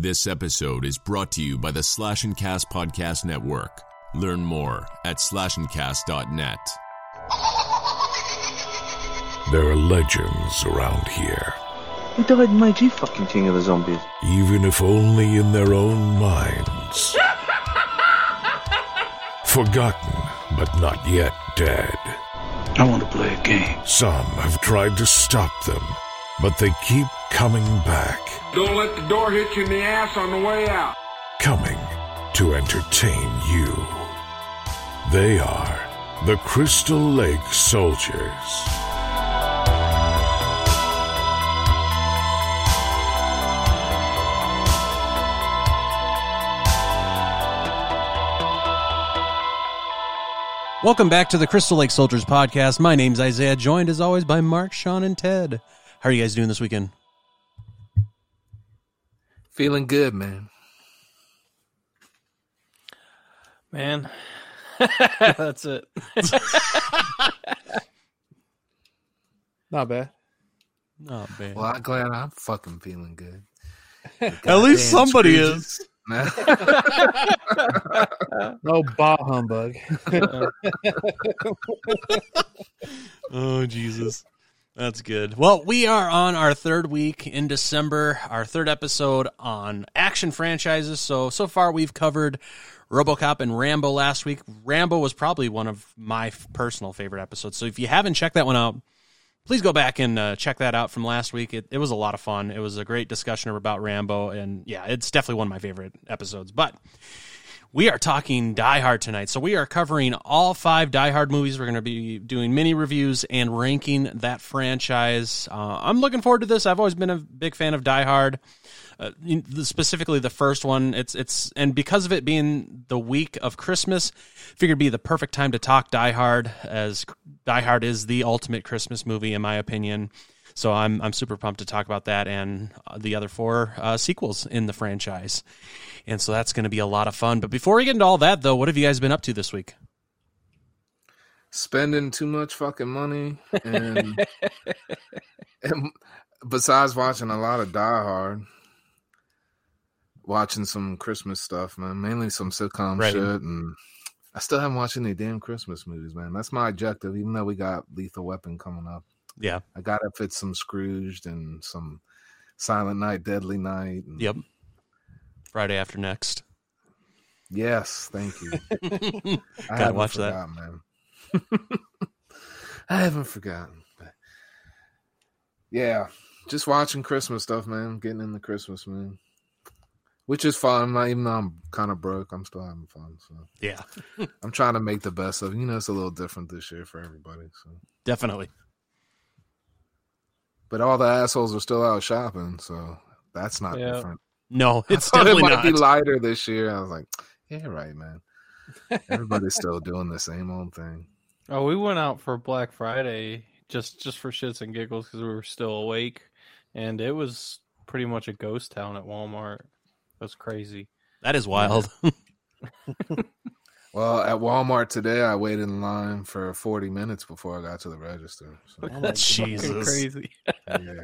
This episode is brought to you by the Slash and Cast Podcast Network. Learn more at slashandcast.net. There are legends around here, Who died and made you fucking king of the zombies? even if only in their own minds. Forgotten, but not yet dead. I want to play a game. Some have tried to stop them, but they keep coming back, Don't let the door hit you in the ass on the way out. coming to entertain you. They are the Crystal Lake Soldiers. Welcome back to the Crystal Lake Soldiers podcast. My name's Isaiah, joined as always by Mark, Sean, and Ted. How are you guys doing this weekend? Feeling good, man. Man, that's it. Not bad. Not bad. Well, I'm glad I'm fucking feeling good. At least somebody Scrooges. Man. No bah humbug. Oh, Jesus. That's good. Well, we are on our third week in December, our third episode on action franchises. So, so far we've covered Robocop and Rambo last week. Rambo was probably one of my personal favorite episodes. So, if you haven't checked that one out, please go back and uh, check that out from last week. It, it was a lot of fun. It was a great discussion about Rambo. And yeah, it's definitely one of my favorite episodes. But we are talking Die Hard tonight. So we are covering all five Die Hard movies. We're going to be doing mini reviews and ranking that franchise. Uh, I'm looking forward to this. I've always been a big fan of Die Hard. Uh, specifically the first one it's it's and because of it being the week of christmas figured it'd be the perfect time to talk die hard as die hard is the ultimate christmas movie in my opinion so i'm i'm super pumped to talk about that and uh, the other four uh, sequels in the franchise and so that's going to be a lot of fun. But before we get into all that, though, what have you guys been up to this week? Spending too much fucking money and, and besides watching a lot of Die Hard, watching some Christmas stuff, man. Mainly some sitcom Right. shit, and I still haven't watched any damn Christmas movies, man. That's my objective. Even though we got Lethal Weapon coming up, Yeah. I gotta fit some Scrooged and some Silent Night, Deadly Night. And Yep. Friday after next. Yes, thank you. I Gotta watch that. man. I haven't forgotten. But yeah, just watching Christmas stuff, man. Getting in the Christmas man. which is fun. Not even though I'm kind of broke, I'm still having fun. So Yeah, I'm trying to make the best of. You know, it's a little different this year for everybody. So, definitely. But all the assholes are still out shopping, so that's not Yeah. different. No, it's I definitely it might be lighter this year. I was like, yeah, right, man. Everybody's still doing the same old thing. Oh, we went out for Black Friday just just for shits and giggles because we were still awake, and it was pretty much a ghost town at Walmart. That's crazy. That is wild. Well, at Walmart today, I waited in line for 40 minutes before I got to the register. So, oh, Fucking Jesus. crazy. yeah.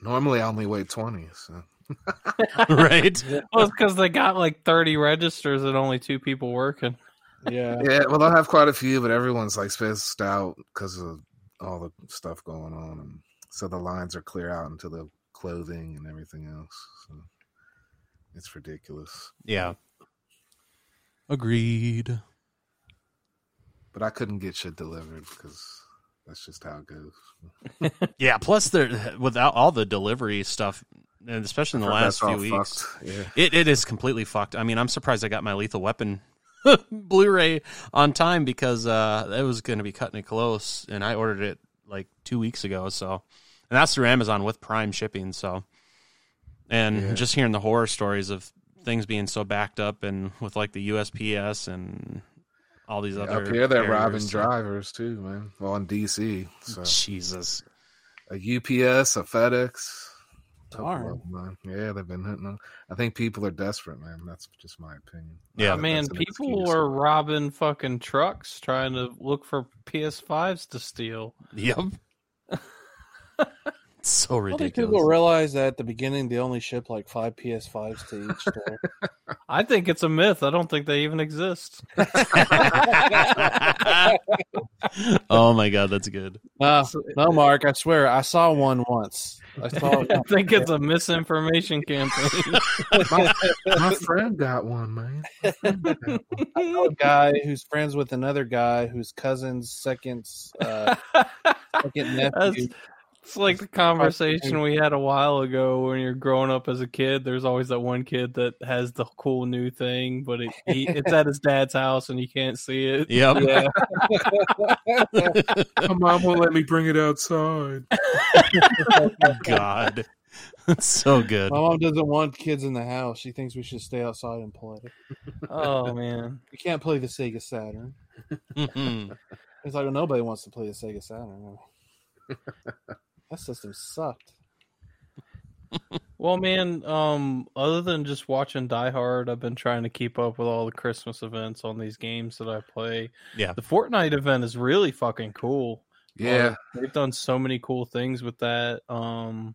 Normally, I only wait 20. So, right? well, it's because they got like thirty registers and only two people working. Yeah. yeah, well, they'll have quite a few, but everyone's like spaced out because of all the stuff going on. And so the lines are clear out into the clothing and everything else. So it's ridiculous. Yeah. Agreed. But I couldn't get shit delivered because that's just how it goes. Yeah. Plus, there without all the delivery stuff, and especially in the last few weeks. Yeah. It it is completely fucked. I mean, I'm surprised I got my Lethal Weapon Blu-ray on time because uh it was going to be cutting it close, and I ordered it like two weeks ago. So, and that's through Amazon with Prime shipping. So, and Yeah. just hearing the horror stories of things being so backed up, and with like the USPS and all these other Up here, they're robbing carriers. drivers too, man. Well, in DC, so Jesus. a UPS, a FedEx. couple Darn. of them, man. Yeah, they've been hitting them. I think people are desperate, man. That's just my opinion. Yeah. Not man, people excuse. were robbing fucking trucks trying to look for PS5s to steal. Yep. so I don't think people realize that at the beginning they only ship like five PS5s to each store. I think it's a myth. I don't think they even exist. oh my god, that's good. Uh, no, Mark, I swear I saw one once. I saw I think it's a misinformation campaign. My, my friend got one, man. Got one. I know a guy who's friends with another guy whose cousin's second uh, second nephew. That's- It's like the conversation we had a while ago when you're growing up as a kid. There's always that one kid that has the cool new thing, but it, he, it's at his dad's house and you can't see it. Yep. Yeah, My mom won't let me bring it outside. God, that's so good. my mom doesn't want kids in the house. She thinks we should stay outside and play. Oh man, You can't play the Sega Saturn. Mhm. It's like well, nobody wants to play the Sega Saturn. That system sucked. Well, man, um, other than just watching Die Hard, I've been trying to keep up with all the Christmas events on these games that I play. Yeah. The Fortnite event is really fucking cool. Yeah, Uh, they've done so many cool things with that. Um,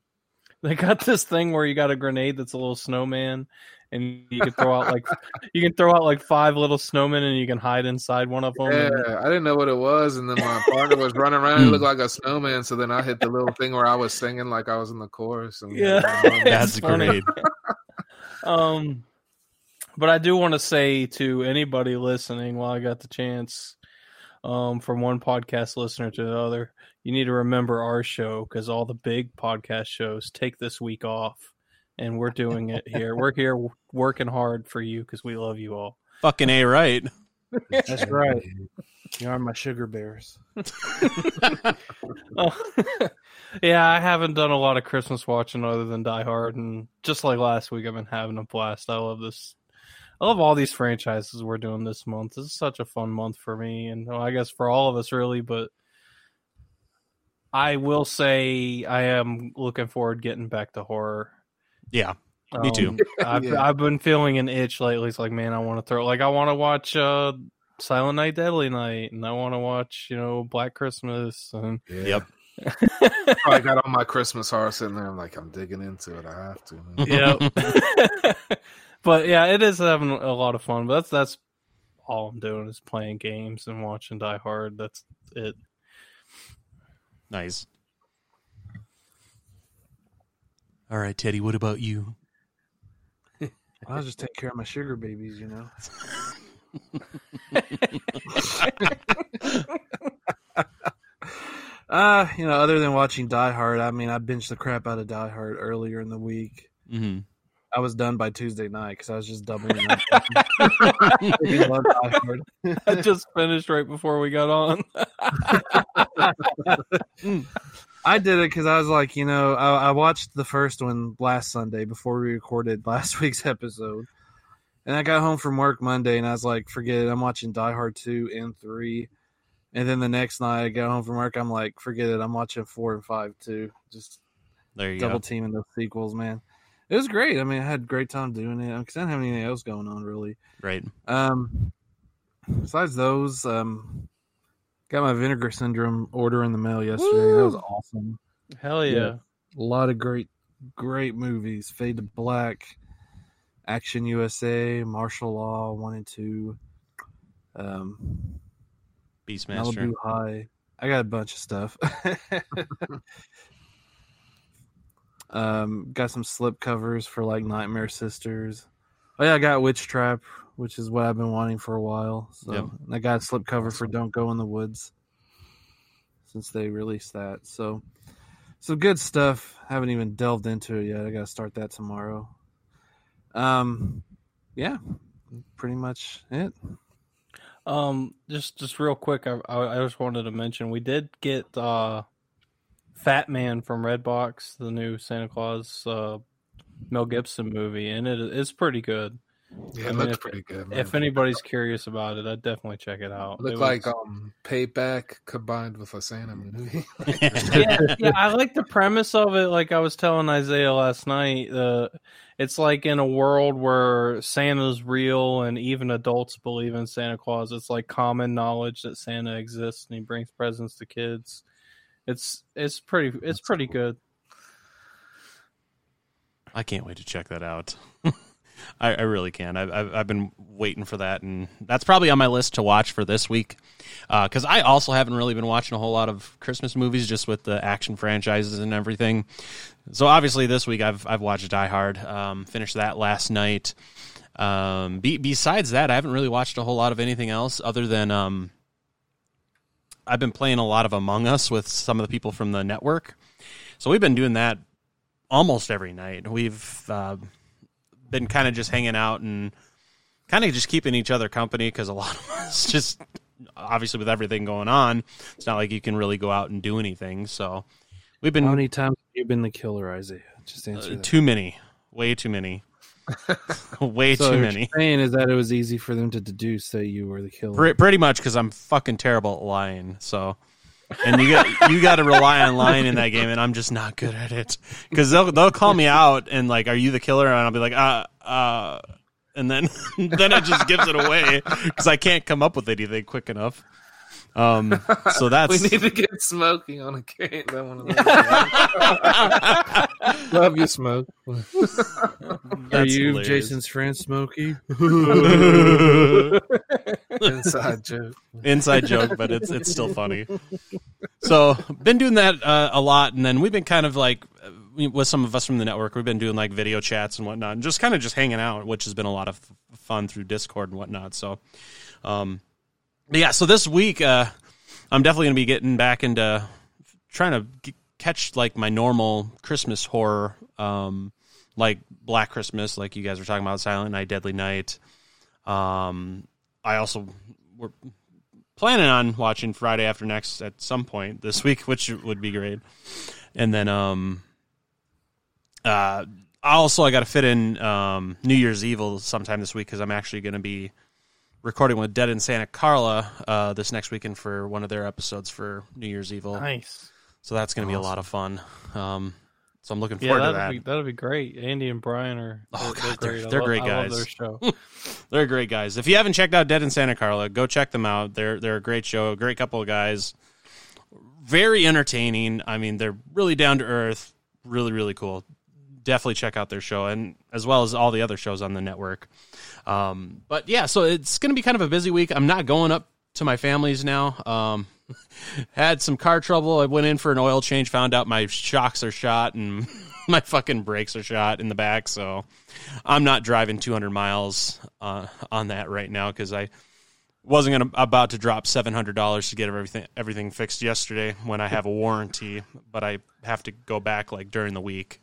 they got this thing where you got a grenade that's a little snowman, and you can throw out like you can throw out like five little snowmen, and you can hide inside one of them. yeah. and- I didn't know what it was, and then my partner was running around. He looked like a snowman. So then I hit the little thing where I was singing like I was in the chorus. And Yeah. That's It's funny. great. Um, but I do want to say to anybody listening, while I got the chance, um, from one podcast listener to the other, you need to remember our show because all the big podcast shows take this week off, and we're doing it here. we're here working hard for you because we love you all. Fucking a right. That's right. You are my sugar bears. Oh, yeah, I haven't done a lot of Christmas watching other than Die Hard, and just like last week, I've been having a blast. I love this. I love all these franchises we're doing this month. This is such a fun month for me, and well, I guess for all of us, really. But I will say I am looking forward getting back to horror. Yeah. Me too. Um, I've, Yeah. I've been feeling an itch lately. It's like, man, I want to throw. Like, I want to watch uh, Silent Night, Deadly Night, and I want to watch, you know, Black Christmas, and Yep. I got all my Christmas horror sitting there. I'm like, I'm digging into it. I have to. yeah. but yeah, it is having a lot of fun. But that's that's all I'm doing is playing games and watching Die Hard. That's it. Nice. All right, Teddy. What about you? I'll just take care of my sugar babies, you know. uh, you know, other than watching Die Hard, I mean, I binged the crap out of Die Hard earlier in the week. hmm I was done by Tuesday night because I was just doubling up. I love Die Hard. I just finished right before we got on. I did it because I was like, you know, I, I watched the first one last Sunday before we recorded last week's episode. And I got home from work Monday and I was like, forget it. I'm watching Die Hard 2 and 3. And then the next night I got home from work. I'm like, forget it. I'm watching 4 and 5 too. Just There you double go. teaming those sequels, man. It was great. I mean, I had a great time doing it because I didn't have anything else going on really. Right. Um, besides those, um, got my vinegar syndrome order in the mail yesterday. That was awesome. Hell yeah. Yeah. A lot of great, great movies. Fade to Black, Action USA, Martial Law One and Two, um, Beastmaster. Malibu High. I got a bunch of stuff. um, got some slip covers for like Nightmare Sisters. Oh yeah, I got Witch Trap, which is what I've been wanting for a while. So Yep. I got a slip cover for Don't Go in the Woods since they released that. So some good stuff. Haven't even delved into it yet. I got to start that tomorrow. Um, yeah, pretty much it. Um, just just real quick, I, I I just wanted to mention we did get uh, Fat Man from Redbox, the new Santa Claus uh, Mel Gibson movie, and it is pretty good. Yeah, I mean, looks if- pretty good. Man. If anybody's curious about it, I'd definitely check it out. Look It like was- um payback combined with a Santa movie. yeah, yeah, I like the premise of it. Like I was telling Isaiah last night, uh, it's like in a world where Santa's real and even adults believe in Santa Claus. It's like common knowledge that Santa exists and he brings presents to kids. It's it's pretty it's That's pretty cool. good. I can't wait to check that out. I, I really can. I've, I've I've been waiting for that, and that's probably on my list to watch for this week. Because I also haven't really been watching a whole lot of Christmas movies, just with the action franchises and everything. So obviously, this week I've I've watched Die Hard. Um, finished that last night. Um, be, besides that, I haven't really watched a whole lot of anything else other than um, I've been playing a lot of Among Us with some of the people from the network. So we've been doing that almost every night. We've uh, been kind of just hanging out and kind of just keeping each other company because a lot of us just obviously with everything going on, it's not like you can really go out and do anything. So we've been How many times have you been the killer, Isaiah? Just answer uh, that. too many, way too many, way so too what many. you're saying is that it was easy for them to deduce that you were the killer. Pre- pretty much because I'm fucking terrible at lying. So, and you got you got to rely on lying in that game, and I'm just not good at it. Because they'll they'll call me out and like, "Are you the killer?" And I'll be like, "Uh, uh," and then then it just gives it away because I can't come up with anything quick enough. Um, so that's we need to get Smokey on a can. That one of those. Love you, Smoke. Are you hilarious. Jason's friend, Smokey? Inside joke. inside joke, but it's it's still funny. So been doing that uh, a lot, and then we've been kind of like uh, with some of us from the network, we've been doing like video chats and whatnot, and just kind of just hanging out, which has been a lot of fun through Discord and whatnot. So, um, but yeah, so this week uh, I'm definitely gonna be getting back into trying to g- catch like my normal Christmas horror, um, like Black Christmas, like you guys were talking about, Silent Night, Deadly Night. Um, I also we're planning on watching Friday After Next at some point this week, which would be great. And then um, uh, also I got to fit in um New Year's Evil sometime this week because I'm actually going to be recording with Dead in Santa Carla uh, this next weekend for one of their episodes for New Year's Evil. Nice. So that's going to be a lot of fun. Um, so I'm looking Yeah, forward to that'll that. be that'll be great. Andy and Brian are Oh, they're, God, they're- great. They're great love guys. their show. They're great guys. If you haven't checked out Dead in Santa Carla, go check them out. They're they're a great show, a great couple of guys. Very entertaining. I mean, they're really down to earth, really really cool. Definitely check out their show and as well as all the other shows on the network. Um, but yeah, so it's going to be kind of a busy week. I'm not going up to my family's now. Um, had some car trouble. I went in for an oil change, found out my shocks are shot and my fucking brakes are shot in the back. So I'm not driving 200 miles uh, on that right now because I wasn't gonna about to drop $700 to get everything everything fixed yesterday when I have a warranty, but I have to go back like during the week.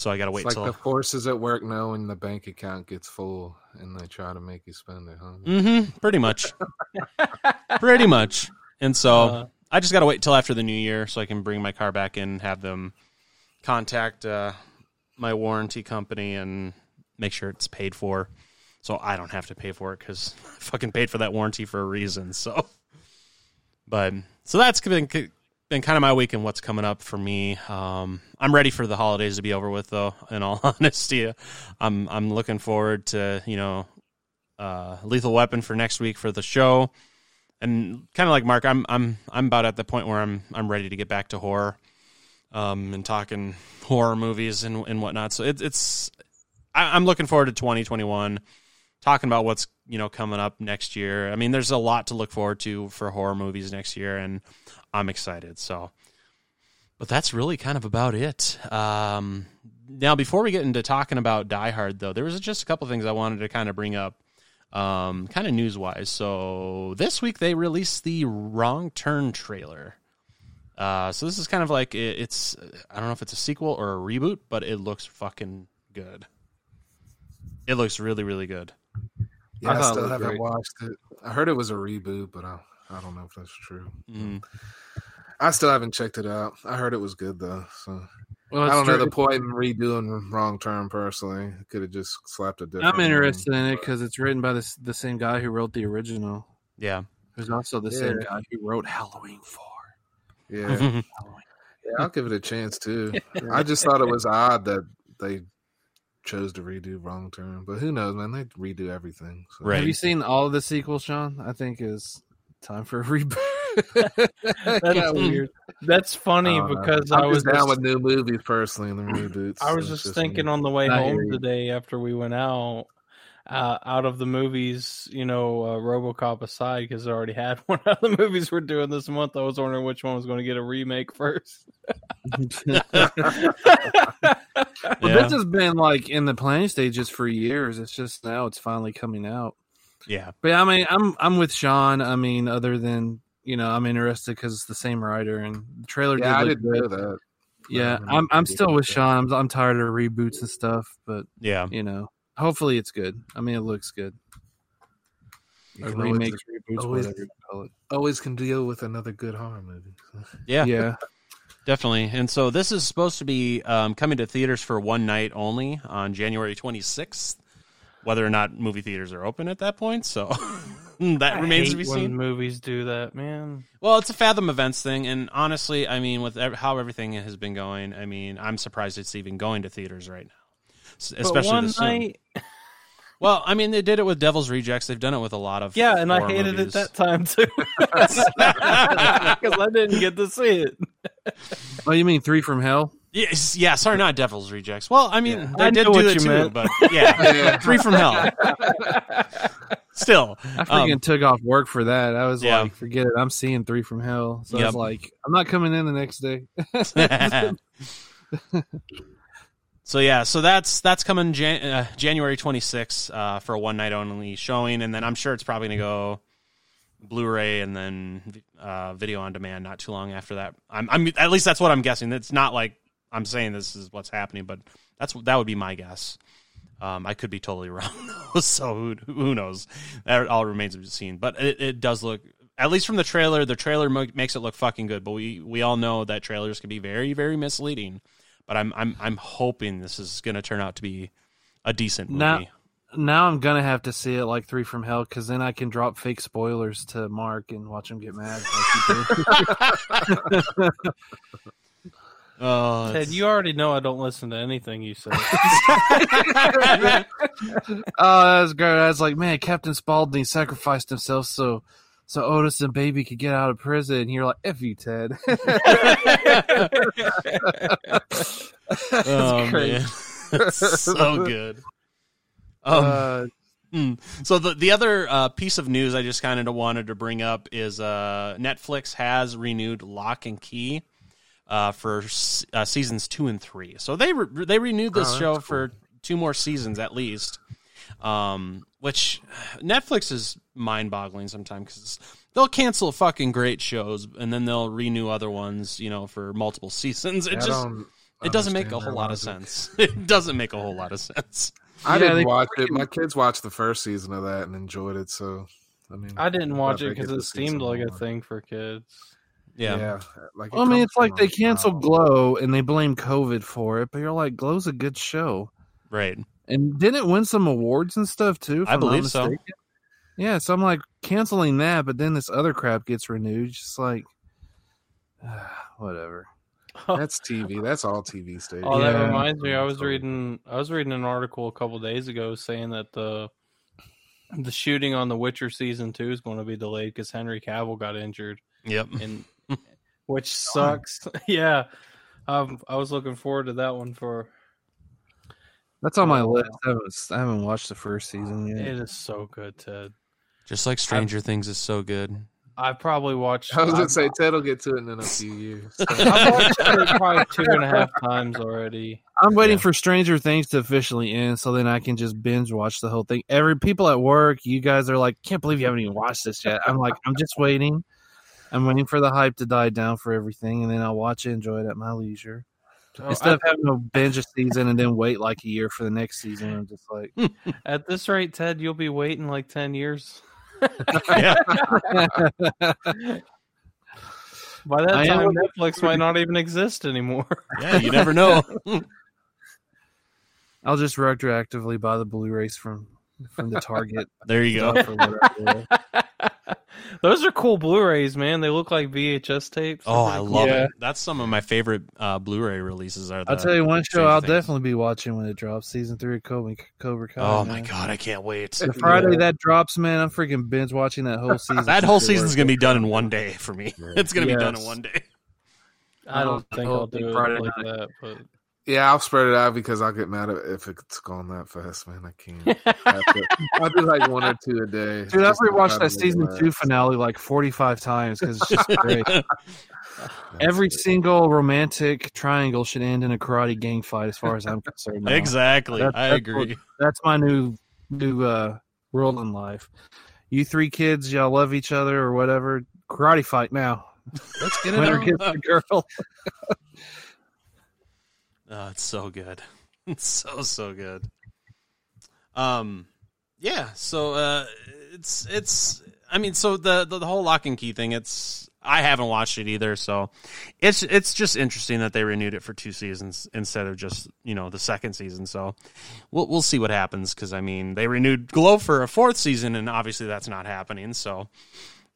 So I got to wait It's like till the forces at work know when the bank account gets full and they try to make you spend it, huh? Mm-hmm. Pretty much. pretty much. And so Uh, I just got to wait till after the new year so I can bring my car back in, have them contact uh, my warranty company and make sure it's paid for. So I don't have to pay for it because I fucking paid for that warranty for a reason. So, but so that's been been kind of my week and what's coming up for me. Um, I'm ready for the holidays to be over with, though. In all honesty, I'm I'm looking forward to you know uh, Lethal Weapon for next week for the show, and kind of like Mark, I'm I'm I'm about at the point where I'm I'm ready to get back to horror, um, and talking horror movies and and whatnot. So it, it's I'm looking forward to 2021, talking about what's you know coming up next year. I mean, there's a lot to look forward to for horror movies next year, and I'm excited. So, but that's really kind of about it. Um, now, before we get into talking about Die Hard, though, there was just a couple things I wanted to kind of bring up, um, kind of news wise. So this week they released the Wrong Turn trailer. Uh, so this is kind of like it, it's I don't know if it's a sequel or a reboot, but it looks fucking good. It looks really really good. Yeah, I I, still haven't great. watched it. I heard it was a reboot, but I I don't know if that's true. Mm. I still haven't checked it out. I heard it was good though, so Well, I don't know the point in redoing wrong turn personally. Could have just slapped a different. I'm interested name, in it because it's written by the the same guy who wrote the original, Yeah. who's also the same guy who wrote Halloween Four. yeah, yeah, I'll give it a chance too. I just thought it was odd that they chose to redo wrong turn, but who knows, man? They redo everything. So. Right. Have you seen all of the sequels, Sean? I think is time for a reboot. That got weird. That's funny I because I'm I was just down just- with new movies personally and the reboots. I was so just it's thinking me. on the way I home today after we went out. Uh, out of the movies, you know, uh, RoboCop aside, because I already had one of the movies we're doing this month. I was wondering which one was going to get a remake first. But Yeah. this has been like in the planning stages for years. It's just now it's finally coming out. Yeah. But I mean, I'm I'm with Sean. I mean, other than you know, I'm interested because it's the same writer and the trailer Yeah, I did didn't look know good. that. Yeah, I I'm I'm still with. Sean. I'm I'm tired of reboots and stuff, but Yeah. you know, hopefully it's good. I mean, it looks good. You Or can always- remakes, reboots, always- whatever you call it. always can deal with another good horror movie. Yeah. Yeah, Definitely. And so this is supposed to be um, coming to theaters for one night only on January 26th. Whether or not movie theaters are open at that point, so that I remains hate to be when seen. Movies do that, man. Well, it's a Fathom Events thing, and honestly, I mean, with ev- how everything has been going, I mean, I'm surprised it's even going to theaters right now, S- But especially one this soon. Well, I mean, they did it with Devil's Rejects. They've done it with a lot of yeah, and I hated movies. it that time too because I didn't get to see it. Oh, you mean Three from Hell? Yes, yeah. Sorry, not Devil's Rejects. Well, I mean, Yeah. they I did do what it you too, meant. but yeah, Three from Hell. Still, I freaking Um, took off work for that. I was Yeah. like, forget it. I'm seeing Three from Hell. So I was like, I'm not coming in the next day. so yeah, so that's that's coming Jan- uh, January 26th uh, for a one night only showing, and then I'm sure it's probably gonna go Blu-ray and then uh, video on demand not too long after that. I'm, I'm at least that's what I'm guessing. It's not like I'm saying this is what's happening, but that's that would be my guess. Um, I could be totally wrong, so who, who knows? That all remains to be seen. But it, it does look, at least from the trailer, the trailer mo- makes it look fucking good. But we we all know that trailers can be very very misleading. But I'm I'm I'm hoping this is going to turn out to be a decent movie. Now, now I'm gonna have to see it like Three from Hell because then I can drop fake spoilers to Mark and watch him get mad. Like he did. Oh, Ted, you already know I don't listen to anything you say. oh, that was great. I was like, man, Captain Spaulding sacrificed himself so so Otis and Baby could get out of prison. And you're like, F you, Ted. oh great. man, That's so good. Um, uh. So the the other uh, piece of news I just kind of wanted to bring up is uh, Netflix has renewed Locke and Key uh, for uh, seasons two and three. So they re- they renewed this Oh, show cool. for two more seasons at least. Um, which Netflix is mind boggling sometimes because they'll cancel fucking great shows and then they'll renew other ones, you know, for multiple seasons. It I just it doesn't make a whole that lot of sense. It doesn't make a whole lot of sense. I Yeah, didn't watch it. My kids watched the first season of that and enjoyed it. So, I mean, I didn't watch it because it seemed some like a thing for kids. Yeah. Yeah, like it I mean, it's like they canceled wow. Um, Glow and they blame COVID for it, but you're like, Glow's a good show. Right. And didn't it win some awards and stuff too? I believe so. Yeah, so I'm like canceling that, but then this other crap gets renewed. Just like, whatever. That's TV. That's all TV stations. Oh, that Yeah. reminds me. I was reading. I was reading an article a couple days ago saying that the the shooting on The Witcher season two is going to be delayed because Henry Cavill got injured, Yep. and which sucks. yeah, um, I was looking forward to that one for. That's on my list. I haven't, I haven't watched the first season yet. It is so good, Ted. Just like Stranger Things is so good. I probably watched. I was gonna I've- say Ted will get to it in a few years. I've watched it probably two and a half times already. I'm waiting Yeah. for Stranger Things to officially end, so then I can just binge watch the whole thing. Every people at work, you guys are like, "Can't believe you haven't even watched this yet." I'm like, I'm just waiting. I'm waiting for the hype to die down for everything, and then I'll watch it, enjoy it at my leisure. Oh, Instead of having to binge a season and then wait like a year for the next season, I'm just like, At this rate, Ted, you'll be waiting like ten years. By that I time, looking Netflix might not even exist anymore. Yeah, you never know. I'll just retroactively buy the Blu-rays from from the Target. there you go. Stuff or whatever. Those are cool Blu-rays, man. They look like VHS tapes. They're Oh, I pretty cool. love Yeah. it. That's some of my favorite uh, Blu-ray releases. Are the I'll tell you one show I'll Things. definitely be watching when it drops. Season three of Cobra, Cobra Kai. Oh man. my god, I can't wait. The Friday that drops, man, I'm freaking binge watching that whole season. That whole season's gonna be done in one day for me. It's gonna be done in one day. I don't think I'll do it like night. that, but Yeah, I'll spread it out because I'll get mad if it's gone that fast, man. I can't. I have to- I'll do like one or two a day. Dude, I've just rewatched that season last. two finale like 45 times because it's just great. Every single romantic triangle should end in a karate gang fight, as far as I'm concerned. now. Exactly, That- I that's agree. what- That's my new new uh, rule in life. You three kids, y'all love each other or whatever. Karate fight now. Let's get it Winner on. gets the girl. Oh, it's so good. It's so so good. Um, yeah. So uh, it's it's. I mean, so the, the the whole Locke and Key thing. It's I haven't watched it either, so it's it's just interesting that they renewed it for two seasons instead of just you know the second season. So we'll we'll see what happens because I mean they renewed Glow for a fourth season, and obviously that's not happening. So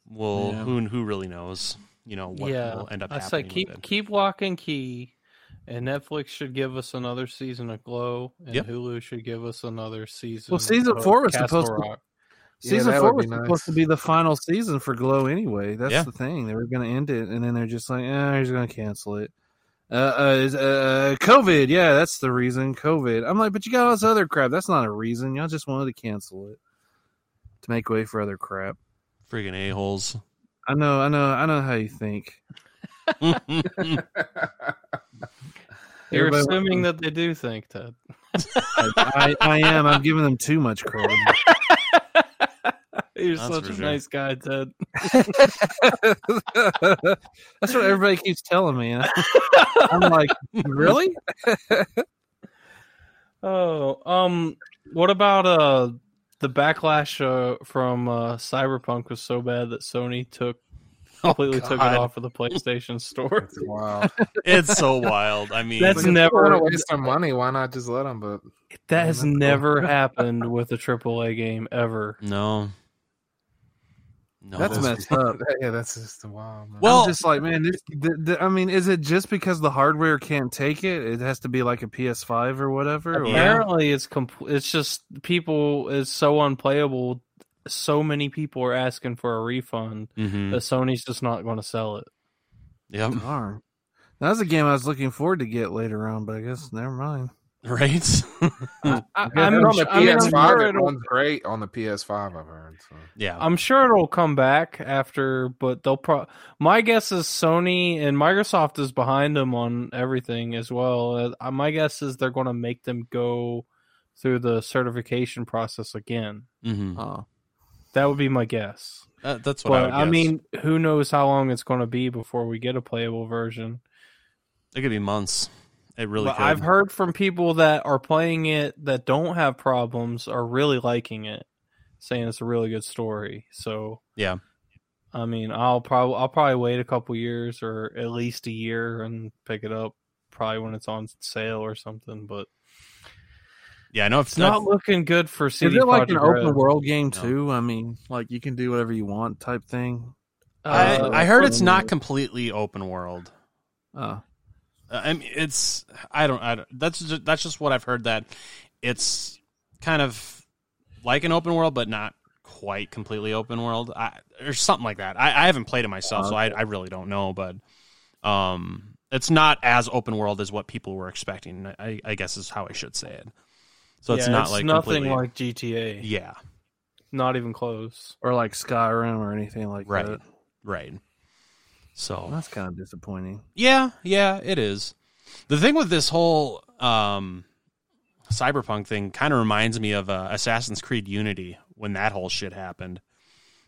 we'll Yeah. who who really knows? You know what yeah, will end up I happening. say keep keep Locke and Key, and Netflix should give us another season of Glow, and Yep. Hulu should give us another season. Well, season four was Castle supposed to- Rock. Yeah, Season that four was be supposed to be the final season for Glow anyway. That's Yeah. the thing. They were going to end it, and then they're just like, eh, they're going to cancel it. Uh, uh, uh, COVID. Yeah, that's the reason. COVID. I'm like, but you got all this other crap. That's not a reason. Y'all just wanted to cancel it to make way for other crap. Freaking a holes. I know, I know, I know how you think. You're Everybody- assuming that they do think Ted. I, I am. I'm giving them too much credit. You're That's such a sure. nice guy, Ted. That's what everybody keeps telling me. I'm like, really? Oh, um, what about uh the backlash uh, from uh, Cyberpunk was so bad that Sony took completely took it off of the PlayStation Store. It's wild. it's so wild. I mean, That's Like, never- wanna waste their money. Why not just let them? But That has never happened with a AAA game ever. no, no. That's messed up. yeah, that's just wild. Man. Well- I'm just like, man, this, the, the, I mean, is it just because the hardware can't take it? It has to be like a PS5 or whatever. Or? Apparently, it's compl- It's just people is so unplayable. So many people are asking for a refund hmm that Sony's just not going to sell it. Yep. Darn. That was a game I was looking forward to get later on, but I guess never mind. Right. I, Yeah, I'm, on the I mean, I'm PS5, sure it it'll- runs great on the PS5. I've heard. So. yeah. I'm sure it'll come back after, but they'll pro. My guess is Sony and Microsoft is behind them on everything as well. Uh, my guess is they're going to make them go through the certification process again. hmm Oh. That would be my guess. That, that's what I But would I, mean, who knows how long it's going to be before we get a playable version? it could be months. It really but could. I've heard from people that are playing it that don't have problems are really liking it, saying it's a really good story. So Yeah. I mean, I'll probably I'll probably wait a couple years or at least a year and pick it up probably when it's on sale or something. But Yeah, I know it's not looking good for CD. Is CD it like an Projekt Red. open world game No. too? I mean, like you can do whatever you want type thing. I, Uh, I heard it's not completely open world. Oh. Uh, I mean, it's I don't I don't, that's just, that's just what I've heard that it's kind of like an open world, but not quite completely open world, I, or something like that. I, I haven't played it myself, so I, I really don't know. But um, it's not as open world as what people were expecting. I, I guess is how I should say it. So it's yeah, not like nothing like GTA. yeah, Not even close. Or like Skyrim or anything like right, that. right. So Well, that's kind of disappointing. Yeah, yeah, it is. The thing with this whole um, cyberpunk thing kind of reminds me of uh, Assassin's Creed Unity when that whole shit happened.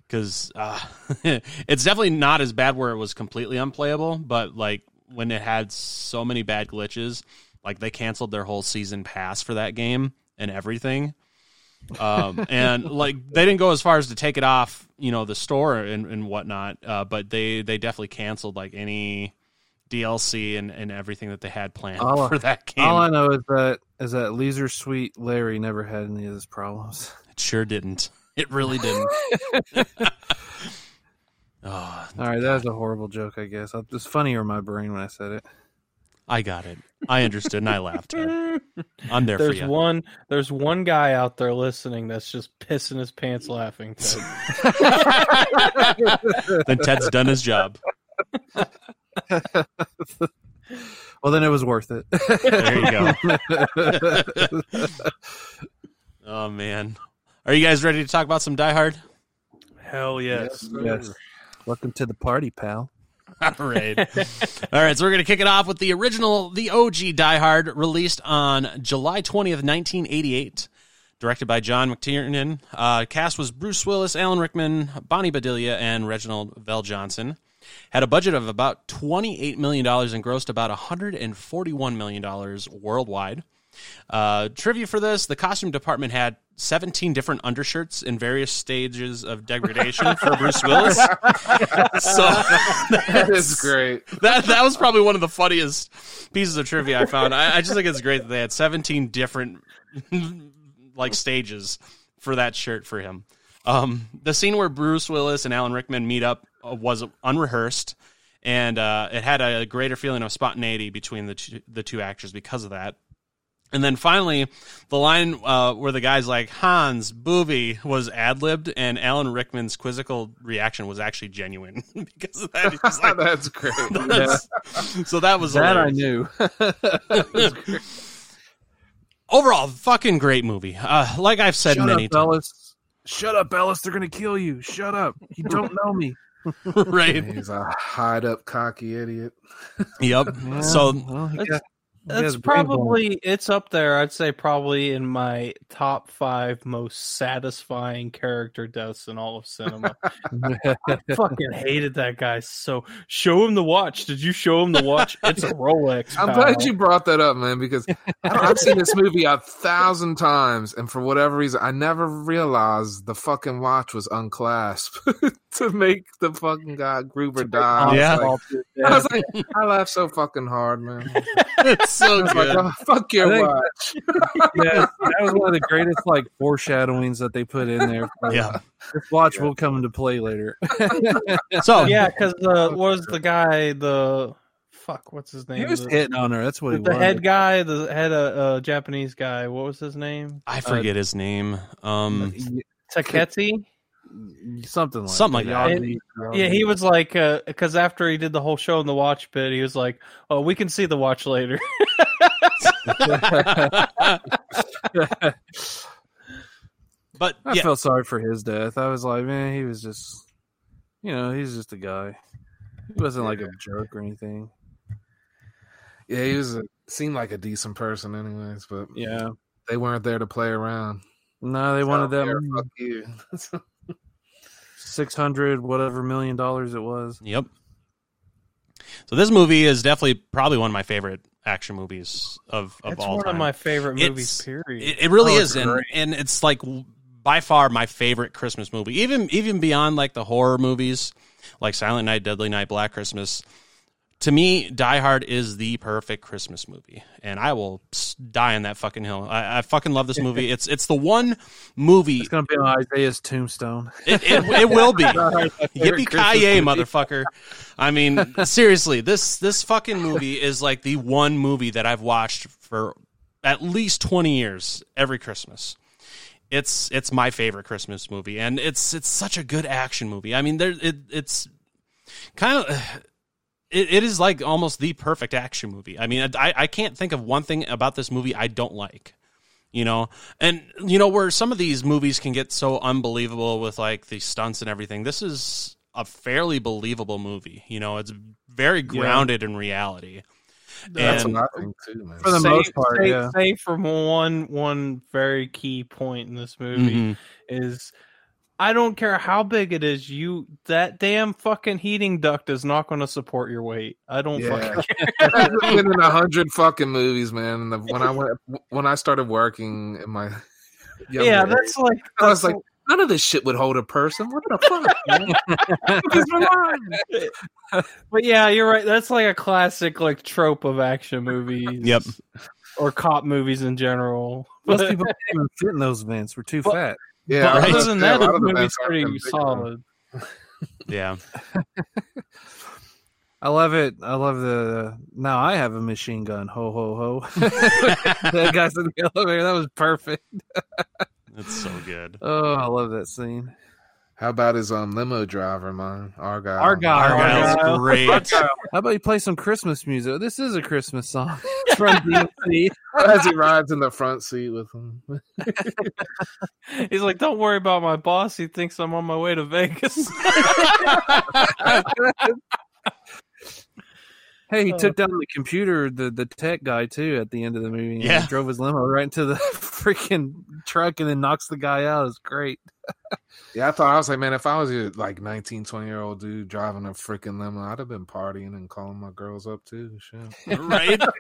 Because uh, it's definitely not as bad where it was completely unplayable, but like when it had so many bad glitches, like they canceled their whole season pass for that game and everything. um, and like they didn't go as far as to take it off, you know, the store and, and whatnot. Uh, but they they definitely canceled like any DLC and, and everything that they had planned All- for that game. All I know is that is that Leisure Suit Larry never had any of those problems. it sure didn't. It really didn't. Oh, All right, that was a horrible joke. I guess it's funnier in my brain when I said it. I got it. I understood and I laughed. Ted. I'm there There's for you. one. There's one guy out there listening that's just pissing his pants laughing. Ted. then Ted's done his job. Well, then it was worth it. There you go. Oh man, are you guys ready to talk about some Die Hard? Hell yes. yes. Welcome to the party, pal. All right. All right. So we're going to kick it off with the original, the OG Die Hard, released on July 20th, 1988. Directed by John McTiernan. Uh, cast was Bruce Willis, Alan Rickman, Bonnie Bedelia, and Reginald VelJohnson. Had a budget of about $28 million and grossed about $141 million worldwide. Uh, trivia for this the costume department had 17 different undershirts in various stages of degradation for Bruce Willis. so That is great. that that was probably one of the funniest pieces of trivia I found. I, I just think it's great that they had 17 different like stages for that shirt for him. Um, the scene where Bruce Willis and Alan Rickman meet up uh, was unrehearsed, and uh, it had a greater feeling of spontaneity between the two, the two actors because of that. And then finally, the line uh, where the guy's like Hans Booby was ad libbed, and Alan Rickman's quizzical reaction was actually genuine because of that. He like, That's great. that's- so that was That I hilarious. knew. overall fucking great movie. Uh, like I've said Shut many up, times, Ellis. Shut up, Ellis. They're gonna kill you. Shut up. You don't know me. right? He's a hide up cocky idiot. Yep. Yeah, So well, he That's- got- he has That's brain bone. probably it's up there. I'd say probably in my top five most satisfying character deaths in all of cinema. Fucking hated that guy so. Show him the watch. Did you show him the watch? It's a Rolex. I'm glad you brought that up, man, because I've seen this movie a thousand times, and for whatever reason, I never realized the fucking watch was unclasped to make the fucking guy Gruber die. I was Yeah. like- I was like, I laughed so fucking hard, man. it's so I was like, good. oh, fuck your think- watch. yeah, that was one of the greatest like foreshadowings that they put in there. for- Yeah. this watch will come into play later. So Yeah, because uh, was the guy the fuck? What's his name? he was the, hitting on her. That's what he the was. head guy, the head uh, uh, Japanese guy. What was his name? I forget his name. Um, Takeshi. Something like Something like that. Yagi- Yeah, he was like, uh, because after he did the whole show in the watch bit, he was like, "Oh, we can see the watch later." but I yeah, felt sorry for his death. I was like, man, he was just, you know, he's just a guy. He wasn't like a jerk or anything. Yeah, he was a, seemed like a decent person, anyways, but Yeah. they weren't there to play around. No, they wanted So, that. Fuck you. six hundred whatever million dollars it was. Yep. So this movie is definitely probably one of my favorite action movies of, of That's all one time. of my favorite It's- movies. Period. It, it really Oh, is, and, and it's like by far my favorite Christmas movie. Even even beyond like the horror movies, like Silent Night, Deadly Night, Black Christmas. To me, Die Hard is the perfect Christmas movie, and I will die on that fucking hill. I, I fucking love this movie. It's it's the one movie. It's gonna be on Isaiah's tombstone. It, it, it will be. favorite Yippee ki movie. motherfucker! I mean, seriously, this this fucking movie is like the one movie that I've watched for at least twenty years every Christmas. It's it's my favorite Christmas movie, and it's it's such a good action movie. I mean, there it it's kind of. It, it is like almost the perfect action movie. I mean, I, I can't think of one thing about this movie I don't like you know and you know where some of these movies can get so unbelievable with like the stunts and everything this is a fairly believable movie you know it's very grounded in reality That's and what I think too, man. For the Save- most part, save, yeah. save from one one very key point in this movie Mhm. is I don't care how big it is, you that damn fucking heating duct is not going to support your weight. I don't Yeah. fucking care. I've been in a hundred fucking movies, man. And the, when I went, when I started working in my younger yeah, age, that's like I was that's like, none of this shit would hold a person. What the fuck? man? These are mine. But yeah, you're right. That's like a classic like trope of action movies. Yep. Or cop movies in general. Most people can't even fit in those vents. We're too But- fat. Yeah, but other was- than that, a the movie's pretty fucking big, man. solid. Yeah. I love it. I love the now I have a machine gun. Ho ho ho. that guy's in the elevator. That was perfect. It's so good. Oh, I love that scene. How about his um limo driver, man? Argyle. Argyle. Argyle's Argyle. great. How about you play some Christmas music? This is a Christmas song from DMC. As he rides in the front seat with him. He's like, "Don't worry about my boss. He thinks I'm on my way to Vegas." Hey, he Oh. took down the computer, the the tech guy too, at the end of the movie. and he Yeah. drove his limo right into the freaking truck and then knocks the guy out. It's great. Yeah, I thought I was like, man, if I was a like 19, 20 year old dude driving a freaking limo, I'd have been partying and calling my girls up too. Shit. right?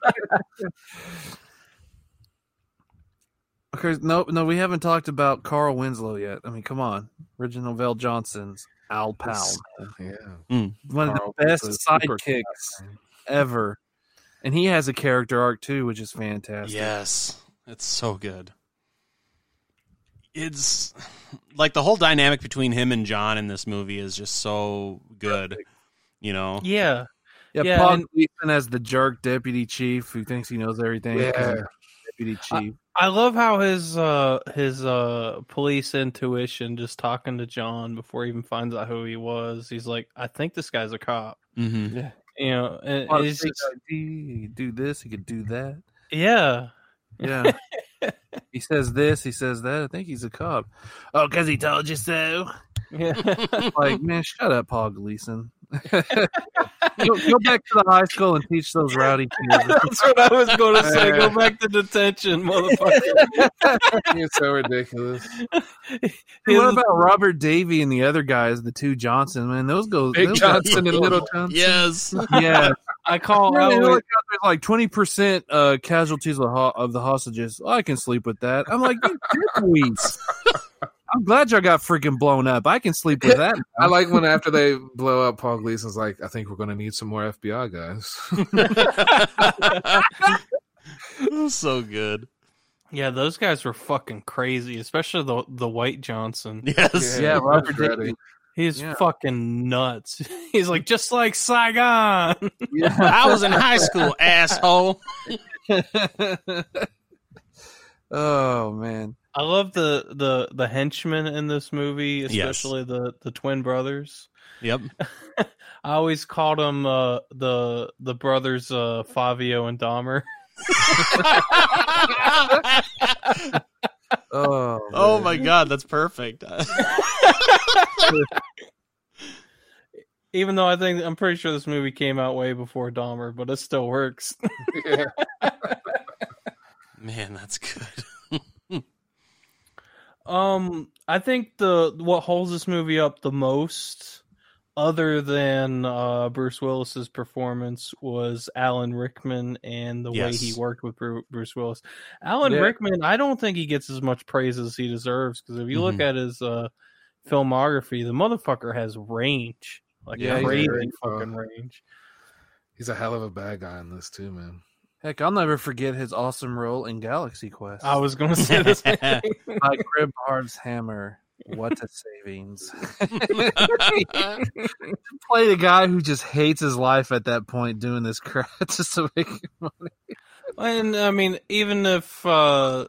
Okay, no, no, we haven't talked about Carl Winslow yet. I mean, come on, Reginald VelJohnson's Al Powell, man. Yeah. Mm. one of the best was sidekicks ever, and he has a character arc too, which is fantastic. Yes. It's so good. It's like the whole dynamic between him and John in this movie is just so good. You know? yeah, yeah. Yeah, Paul and- Gleason as the jerk deputy chief who thinks he knows everything. Yeah. deputy chief. I love how his uh his uh police intuition just talking to John before he even finds out who he was. He's like, I think this guy's a cop. Mm-hmm. You know, and Well, it's just, he could do this, he could do that. yeah, Yeah. he says this, he says that. I think he's a cop. Oh, because he told you so. yeah. Like, man, shut up, Paul Gleason. go, go back to the high school and teach those rowdy kids. That's what I was going to say. Go back to detention, motherfucker. It's so ridiculous. Hey, what about Robert Davi and the other guys, the two Johnson? Man, those go Big those Johnson and Little Johnson. Yes. Yeah, I call Really, like twenty percent uh, casualties of, the ho- of the hostages. I can sleep with that. I'm like, you. I'm glad y'all got freaking blown up. I can sleep with that. I like when after they blow up, Paul Gleason's like, I think we're going to need some more FBI guys. so good. Yeah, those guys were fucking crazy, especially the the White Johnson. Yes. Yeah, Robert Ready. Davi. He's Yeah. fucking nuts. He's like just like Saigon. I was in high school, asshole. Oh man, I love the the the henchmen in this movie, Yes. especially the the twin brothers. Yep. I always called them uh, the the brothers uh, Fabio and Dahmer. oh oh my god, that's perfect. Even though I think I'm pretty sure this movie came out way before Dahmer, but it still works. yeah. Man, that's good. Um, I think the what holds this movie up the most, other than uh, Bruce Willis's performance, was Alan Rickman and the way he worked with Bruce Willis. Alan Yeah. Rickman, I don't think he gets as much praise as he deserves because if you look Mhm. at his uh, filmography, the motherfucker has range, like Yeah, he's crazy very, uh, fucking range. He's a hell of a bad guy in this too, man. Heck, I'll never forget his awesome role in Galaxy Quest. I was gonna say this. like Grabthar's hammer. What a savings! Play the guy who just hates his life at that point doing this crap just to make money. And I mean, even if uh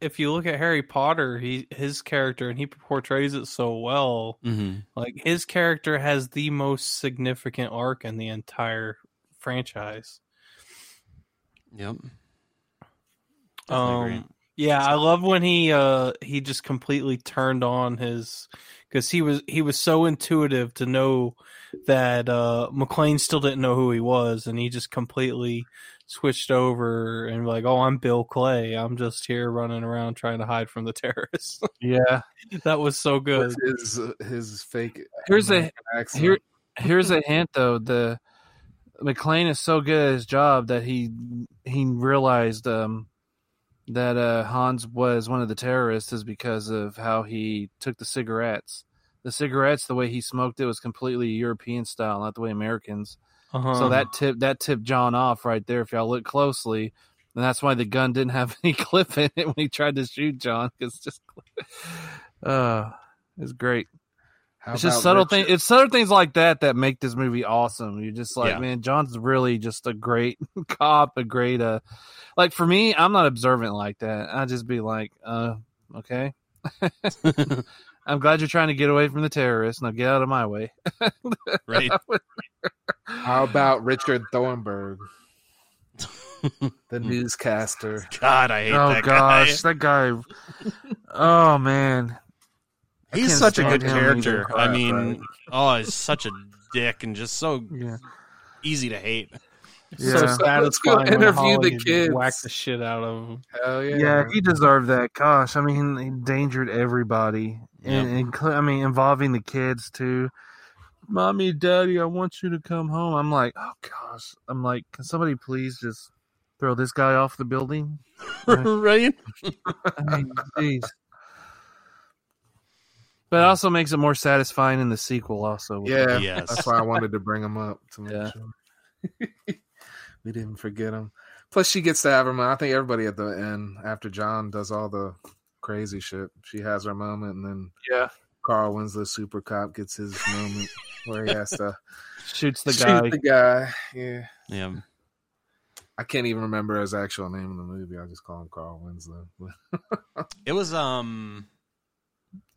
if you look at Harry Potter, he his character and he portrays it so well. Mm-hmm. Like his character has the most significant arc in the entire franchise. Yep. Definitely. Um, yeah, I love when he uh he just completely turned on his because he was he was so intuitive to know that uh McClane still didn't know who he was, and he just completely switched over and like, oh, I'm Bill Clay. I'm just here running around trying to hide from the terrorists. Yeah. that was so good. With his uh, his fake Here's a American accent. here. Here's a hint though. The McClane is so good at his job that he he realized um, that uh, Hans was one of the terrorists is because of how he took the cigarettes. The cigarettes, the way he smoked it, was completely European style, not the way Americans. Uh-huh. So that tip that tipped John off right there. If y'all look closely, and that's why the gun didn't have any clip in it when he tried to shoot John. Because just, uh, it's great. How it's just subtle things. It's subtle things like that that make this movie awesome. You're just like, Yeah. man, John's really just a great cop, a great uh, like for me, I'm not observant like that. I just be like, uh, okay. I'm glad you're trying to get away from the terrorists. Now get out of my way. right. How about Richard Thornburg, the newscaster? God, I hate oh that gosh, guy. that guy. Oh man, He's such a good character. either. I mean, right? oh, he's such a dick and just so yeah, easy to hate. yeah. So Let's go interview Holly the kids. Whack the shit out of him. Hell yeah! Yeah, he deserved that. Gosh, I mean, he endangered everybody, and, Yep. and I mean, involving the kids too. Mommy, daddy, I want you to come home. I'm like, oh gosh. I'm like, can somebody please just throw this guy off the building? right? I mean, jeez. But it also makes it more satisfying in the sequel. Also, Yeah, Yes. that's why I wanted to bring him up to make Yeah. sure we didn't forget him. Plus, she gets to have her moment. I think everybody at the end, after John does all the crazy shit, she has her moment, and then Yeah. Carl Winslow, super cop, gets his moment where he has to shoots the shoot guy. the guy. Yeah, Yeah. I can't even remember his actual name in the movie. I just call him Carl Winslow. It was um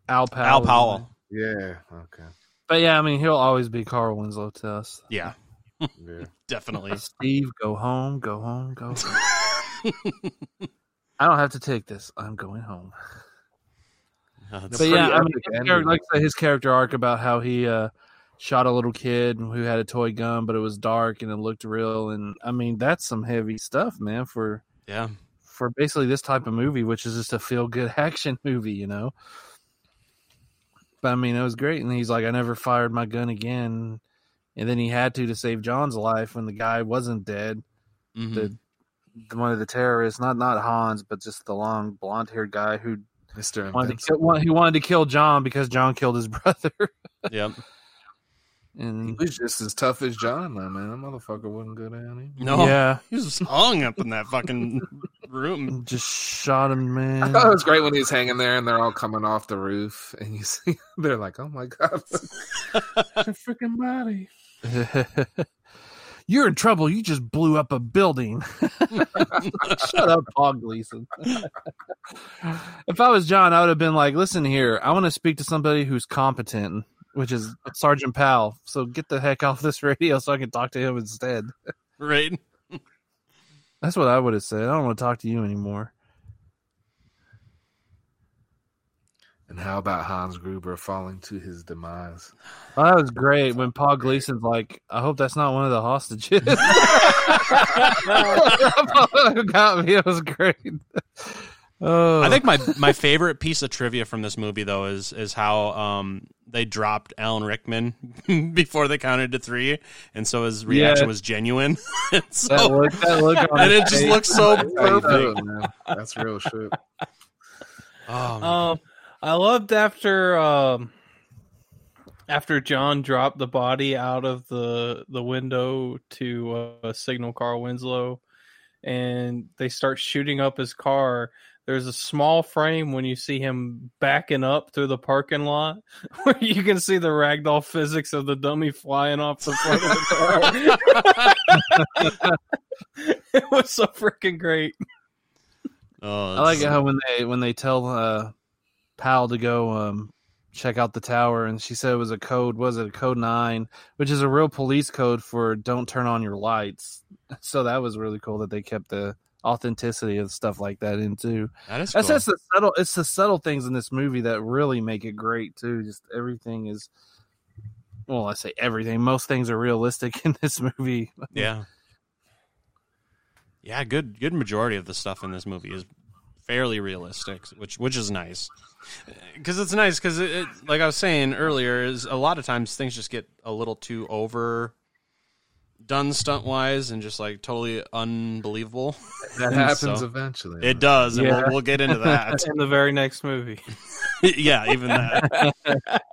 Al Powell. Al Powell. yeah, okay, But yeah, I mean, he'll always be Carl Winslow to us. Yeah, yeah. definitely. Steve, go home, go home, go home. I don't have to take this. I'm going home. Uh, But yeah, I mean, epic his ending. char- like I his character arc about how he uh, shot a little kid who had a toy gun, but it was dark and it looked real, and I mean, that's some heavy stuff, man. For yeah. for basically this type of movie, which is just a feel good action movie, you know. But I mean, it was great, and he's like, I never fired my gun again, and then he had to to save John's life when the guy wasn't dead. Mhm. The, the one of the terrorists, not not Hans, but just the long blonde haired guy who Mister wanted to kill, he wanted to kill John because John killed his brother. Yep. He was just as tough as John, though, man. That motherfucker wouldn't go down. Either. No. yeah, He was hung up in that fucking room. just shot him, man. I man. thought it was great when he was hanging there and they're all coming off the roof, and you see they're like, "Oh my god, it's a freaking body!" You're in trouble. You just blew up a building. Shut up, Paul Gleason. if I was John, I would have been like, listen here, I want to speak to somebody who's competent, which is Sergeant Powell. So get the heck off this radio so I can talk to him instead. Right. That's what I would have said. I don't want to talk to you anymore. And how about Hans Gruber falling to his demise? Oh, that was great when Paul Gleason's like, I hope that's not one of the hostages. Got me. It was great. Oh, I think my my favorite piece of trivia from this movie though is is how um they dropped Alan Rickman before they counted to three, and so his reaction Yeah. was genuine. so, that look, that look on and his it just looks so That's how you do perfect. it. That's real shit. Oh, Um, I loved after um after John dropped the body out of the the window to uh, signal Carl Winslow, and they start shooting up his car. There's a small frame when you see him backing up through the parking lot, where you can see the ragdoll physics of the dummy flying off the front of the car. it was so freaking great. oh, I like it how when they when they tell uh, Powell to go um, check out the tower, and she said it was a code. Was it a code nine, which is a real police code for don't turn on your lights. So that was really cool that they kept the authenticity of stuff like that into. that is That's cool. the subtle. It's the subtle things in this movie that really make it great too. Just everything is. Well, I say everything. Most things are realistic in this movie. Yeah. Yeah, good good majority of the stuff in this movie is fairly realistic, which which is nice. Cuz it's nice cuz it, it like I was saying earlier is a lot of times things just get a little too over done stunt wise and just like totally unbelievable. That happens So- eventually. It does, and Yeah. we'll, we'll get into that. In the very next movie. yeah, even that.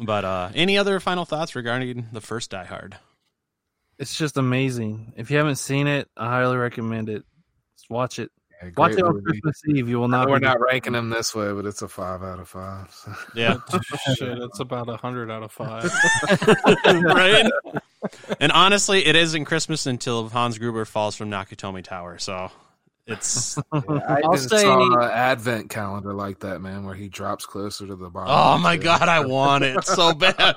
but uh any other final thoughts regarding the first Die Hard? It's just amazing. If you haven't seen it, I highly recommend it. Just watch it. Yeah, Watch it on. Christmas Eve. You will not. We're be not ranking them this way, but it's a five out of five. so. Yeah. Shit, it's about a hundred out of five. right? And honestly, it isn't Christmas until Hans Gruber falls from Nakatomi Tower. So it's Yeah, I I'll even say- saw an advent calendar like that, man, where he drops closer to the bottom. oh my god, I want it so bad.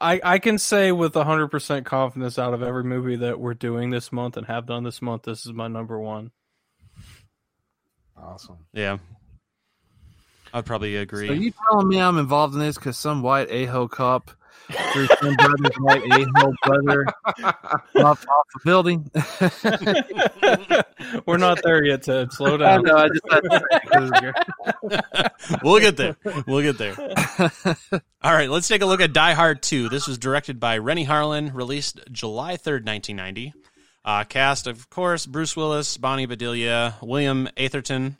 I, I can say with 100% confidence out of every movie that we're doing this month and have done this month, this is my number one. Awesome. Yeah, I'd probably agree. So you telling me I'm involved in this because some white a-hole cop threw some brother's white a-hole brother off, off a building? we're not there yet, Ted. Slow I down. know. I just had to say it 'cause we'll get there. We'll get there. All right, let's take a look at Die Hard 2. This was directed by Renny Harlin, released July 3rd, 1990. Uh, cast, of course, Bruce Willis, Bonnie Bedelia, William Atherton,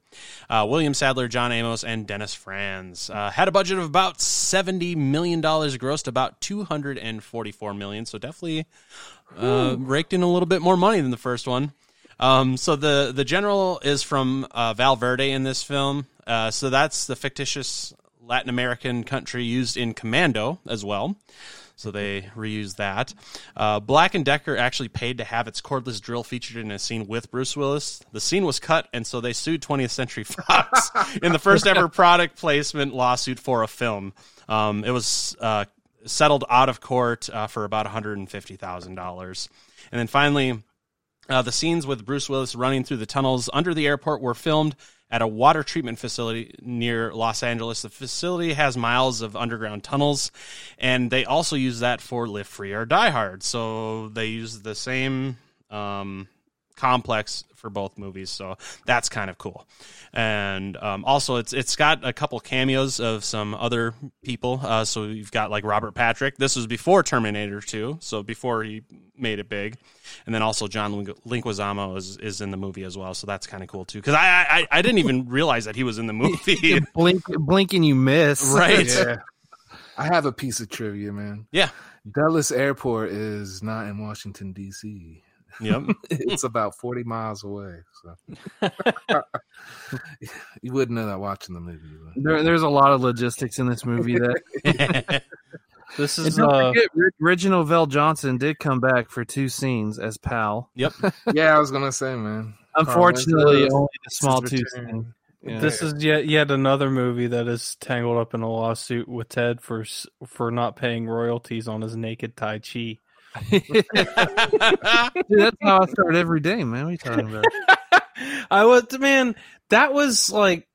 uh, William Sadler, John Amos, and Dennis Franz. Uh, had a budget of about $70 million, grossed about 244 million, so definitely uh, raked in a little bit more money than the first one. Um, so the the general is from uh, Val Verde in this film. Uh, so that's the fictitious Latin American country used in Commando as well. So they reused that. Uh, Black and Decker actually paid to have its cordless drill featured in a scene with Bruce Willis. The scene was cut, and so they sued 20th Century Fox in the first ever product placement lawsuit for a film. Um, it was uh, settled out of court uh, for about $150,000. And then finally, uh, the scenes with Bruce Willis running through the tunnels under the airport were filmed at a water treatment facility near Los Angeles. The facility has miles of underground tunnels, and they also use that for Live Free or Die Hard. So they use the same um, complex for both movies. So that's kind of cool. And um, also, it's it's got a couple cameos of some other people. Uh, so you've got like Robert Patrick. This was before Terminator 2, so before he made it big. And then also John Link- Leguizamo is, is in the movie as well. So that's kind of cool too. Because I, I I didn't even realize that he was in the movie. blink, blink and you miss. right? Yeah. I have a piece of trivia, man. Yeah. Dulles Airport is not in Washington D.C. Yep. it's about forty miles away. So you wouldn't know that watching the movie. But. There, there's a lot of logistics in this movie that This is don't uh, forget, Re- Reginald VelJohnson did come back for two scenes as Powell. yep. Yeah, I was gonna say, man. Unfortunately, Carl only the small two return. scene. Yeah. this is yet yet another movie that is tangled up in a lawsuit with Ted for for not paying royalties on his naked Tai Chi. Dude, that's how I start every day, man. What are you talking about? I was man, that was like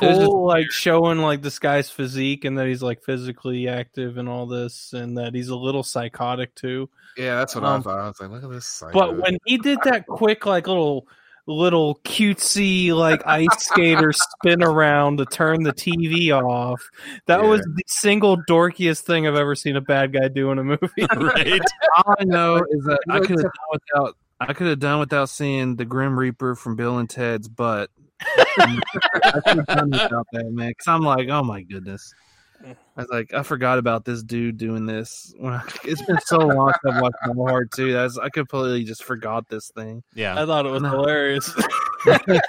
There's cool, like showing like this guy's physique and that he's like physically active and all this, and that he's a little psychotic too. Yeah, that's what Um, I thought. I was like, look at this. Psycho. But when he did that quick, like little little cutesy like ice skater spin around to turn the TV off, that Yeah. was the single dorkiest thing I've ever seen a bad guy do in a movie. right. All I know is that I could have done without. I could have done without seeing the Grim Reaper from Bill and Ted's butt. I could have done without that, man. Because I'm like, oh my goodness. I was like, I forgot about this dude doing this. It's been so long since I've watched Die Hard too. That's I completely just forgot this thing. Yeah. I thought it was hilarious.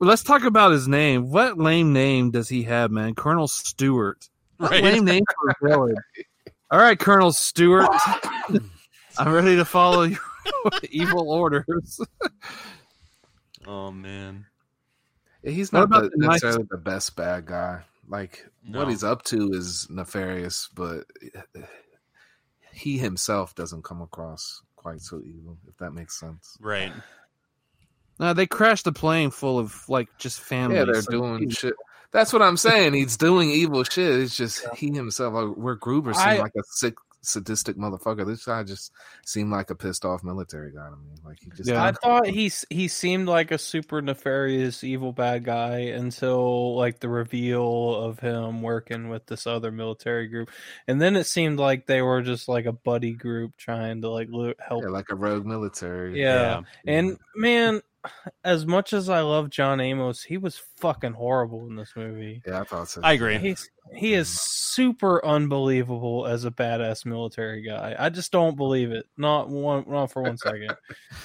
Let's talk about his name. What lame name does he have, man? Colonel Stewart. What Right. lame name for a villain. All right, Colonel Stewart. I'm ready to follow your evil orders. Oh man. Yeah, he's What not about the, the nice- necessarily the best bad guy. Like No. what he's up to is nefarious, but he himself doesn't come across quite so evil. If that makes sense. Right. No, they crashed the plane full of like just family. Yeah, they're So- doing shit. That's what I'm saying. He's doing evil shit. It's just he himself. Like, where Gruber seemed I- like a sick, sadistic motherfucker. This guy just seemed like a pissed off military guy to me. Like he just. Yeah. I thought he he seemed like a super nefarious evil bad guy until like the reveal of him working with this other military group, and then it seemed like they were just like a buddy group trying to like lo- help. Yeah, like a rogue military. Yeah. And man, as much as I love John Amos, he was fucking horrible in this movie. Yeah, I thought so. I agree. He's he is super unbelievable as a badass military guy. I just don't believe it. Not one not for one second.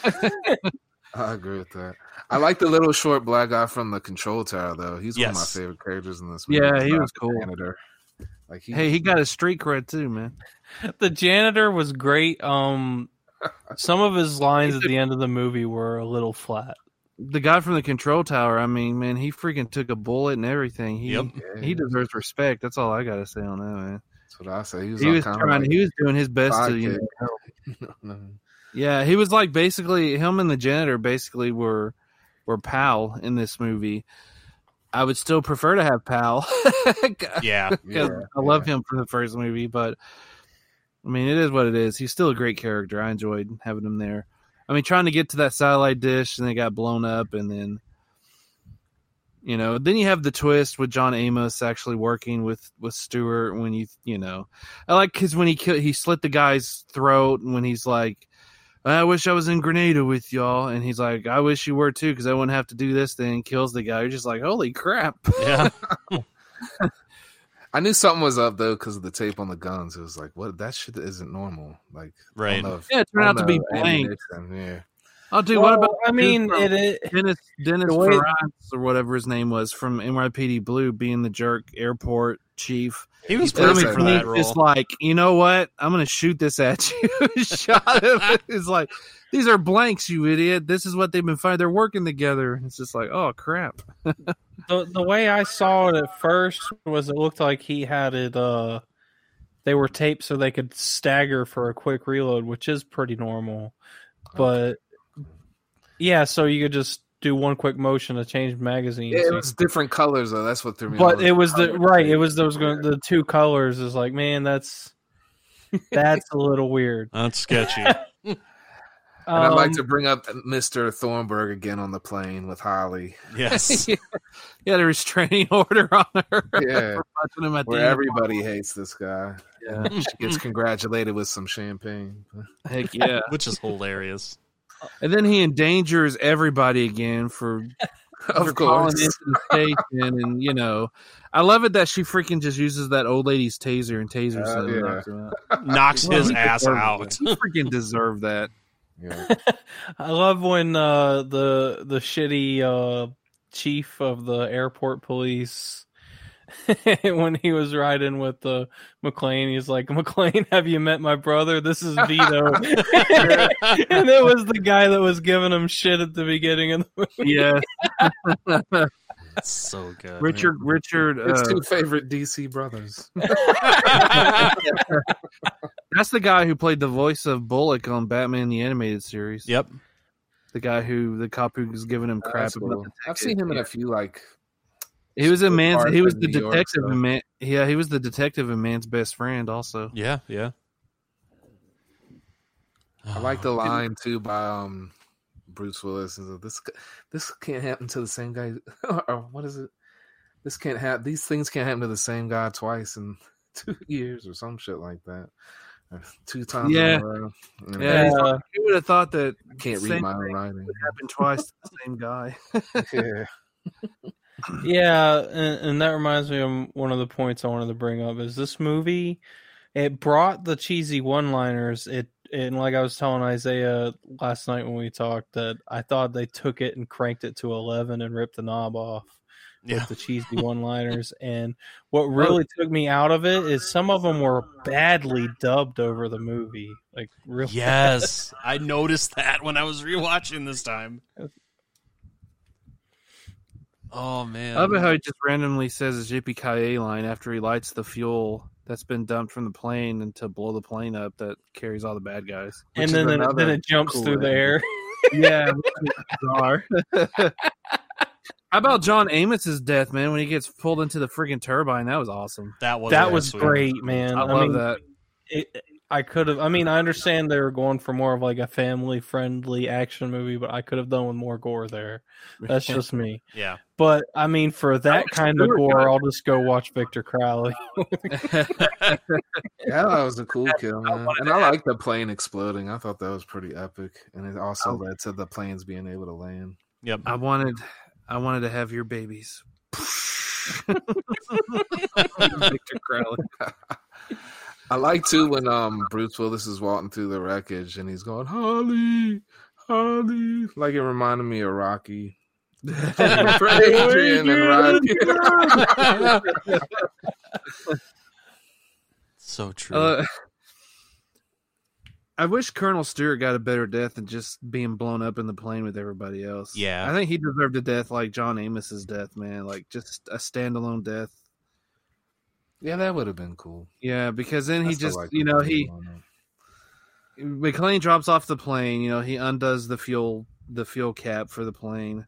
I I agree with that. I like the little short black guy from the control tower though. He's one of my favorite characters in this movie. Yeah, he was cool. Janitor. Like he, Hey, he got his street cred too, man. The janitor was great. Um, some of his lines at the end of the movie were a little flat. The guy from the control tower. I mean, man, he freaking took a bullet and everything. He Yep. He deserves respect. That's all I gotta say on that, man. That's what I say. He was, He was trying. like he was doing his best to. You know, No. yeah, he was like basically him and the janitor basically were were pal in this movie. I would still prefer to have pal. Yeah. Yeah, I love yeah. him for the first movie, but I mean, it is what it is. He's still a great character. I enjoyed having him there. I mean, trying to get to that satellite dish and they got blown up, and then you know, then you have the twist with John Amos actually working with with Stewart when you you know, I like because when he kill, he slit the guy's throat, and when he's like. I wish I was in Grenada with y'all, and he's like, "I wish you were too, because I wouldn't have to do this." Thing kills the guy. You're just like, "Holy crap!" Yeah. I knew something was up though because of the tape on the guns. It was like, what? That shit isn't normal. Like, Right. on the- Yeah, it turned out to be the blank. Yeah. Oh, dude, what about? I mean, dude it, it Dennis Dennis the way- Ferrance or whatever his name was from NYPD Blue being the jerk airport chief. He was He perfect for that It's role. like, you know what? I'm gonna shoot this at you. Shot him. It's like these are blanks, you idiot. This is what they've been fighting. They're working together. It's just like, oh crap. the the way I saw it at first was it looked like he had it. Uh, they were taped so they could stagger for a quick reload, which is pretty normal. But yeah, so you could just do one quick motion to change magazines. Yeah, it was different colors though. That's what threw me. but it was the right. It was those go- the two colors. Is like, man, that's that's a little weird. That's sketchy. And I'd like Um, to bring up Mr. Thornburg again on the plane with Holly, yes. He had a restraining order on her Yeah. for him at where end. everybody hates this guy. Yeah. She gets congratulated with some champagne. Heck yeah. Which is hilarious. And then he endangers everybody again for for Of calling course. into the station, and you know, I love it that she freaking just uses that old lady's taser and tasers Uh, him. yeah. knocks. Knocks Well, his ass out. it. He freaking deserved that. Yeah. I love when uh, the the shitty uh, chief of the airport police when he was riding with uh, McClane, he's like, "McClane, have you met my brother? This is Vito." and it was the guy that was giving him shit at the beginning of the movie. Yeah, so good. Richard. Richard. His Uh, two favorite DC brothers. that's the guy who played the voice of Bullock on Batman the Animated Series. Yep. The guy who the cop who was giving him crap That's about cool. the I've seen him in a few like He was a man's. He was the New York, detective so- in man. Yeah, he was the detective in Man's Best Friend. Also, Yeah, yeah. I like the line too by um Bruce Willis. Is this this can't happen to the same guy or what is it? This can't happen. These things can't happen to the same guy twice in two years or some shit like that. Two times. Yeah. In a row. Yeah, he's Yeah. like, who would have thought that I can't read my own thing writing. would happen twice to the same guy? yeah. Yeah, and, and that reminds me of one of the points I wanted to bring up is this movie. It brought the cheesy one-liners. It and like I was telling Isaiah last night when we talked that I thought they took it and cranked it to eleven and ripped the knob off Yeah. with the cheesy one-liners. And what oh. really took me out of it is some of them were badly dubbed over the movie, like really. Yes. I noticed that when I was rewatching this time. Oh man. I love how he just randomly says his JPKA line after he lights the fuel that's been dumped from the plane and to blow the plane up that carries all the bad guys. and then then, it- then it jumps cool through the air. Yeah, bizarre. How about John Amos's death, man? When he gets pulled into the freaking turbine, that was awesome. that was that was sweet. great, man. I, I, love mean, that. it, I could have. I mean, I understand they were going for more of like a family-friendly action movie, but I could have done with more gore there. That's just me. Yeah. But I mean, for that kind of gore, got- I'll just go watch Victor Crowley. Yeah, that was a cool kill, man. And I like the plane exploding. I thought that was pretty epic. And it also oh. led to the planes being able to land. Yep. I wanted, I wanted to have your babies. Victor Crowley. I like too when um Bruce Willis is walking through the wreckage and he's going, Holly, Honey. Like it reminded me of Rocky. Adrian and Rocky. so true. Uh, I wish Colonel Stewart got a better death than just being blown up in the plane with everybody else. Yeah. I think he deserved a death like John Amos's death, man. Like just a standalone death. Yeah, that would have been cool. Yeah, because then I he just, you know, he. McClane drops off the plane. You know, he undoes the fuel the fuel cap for the plane,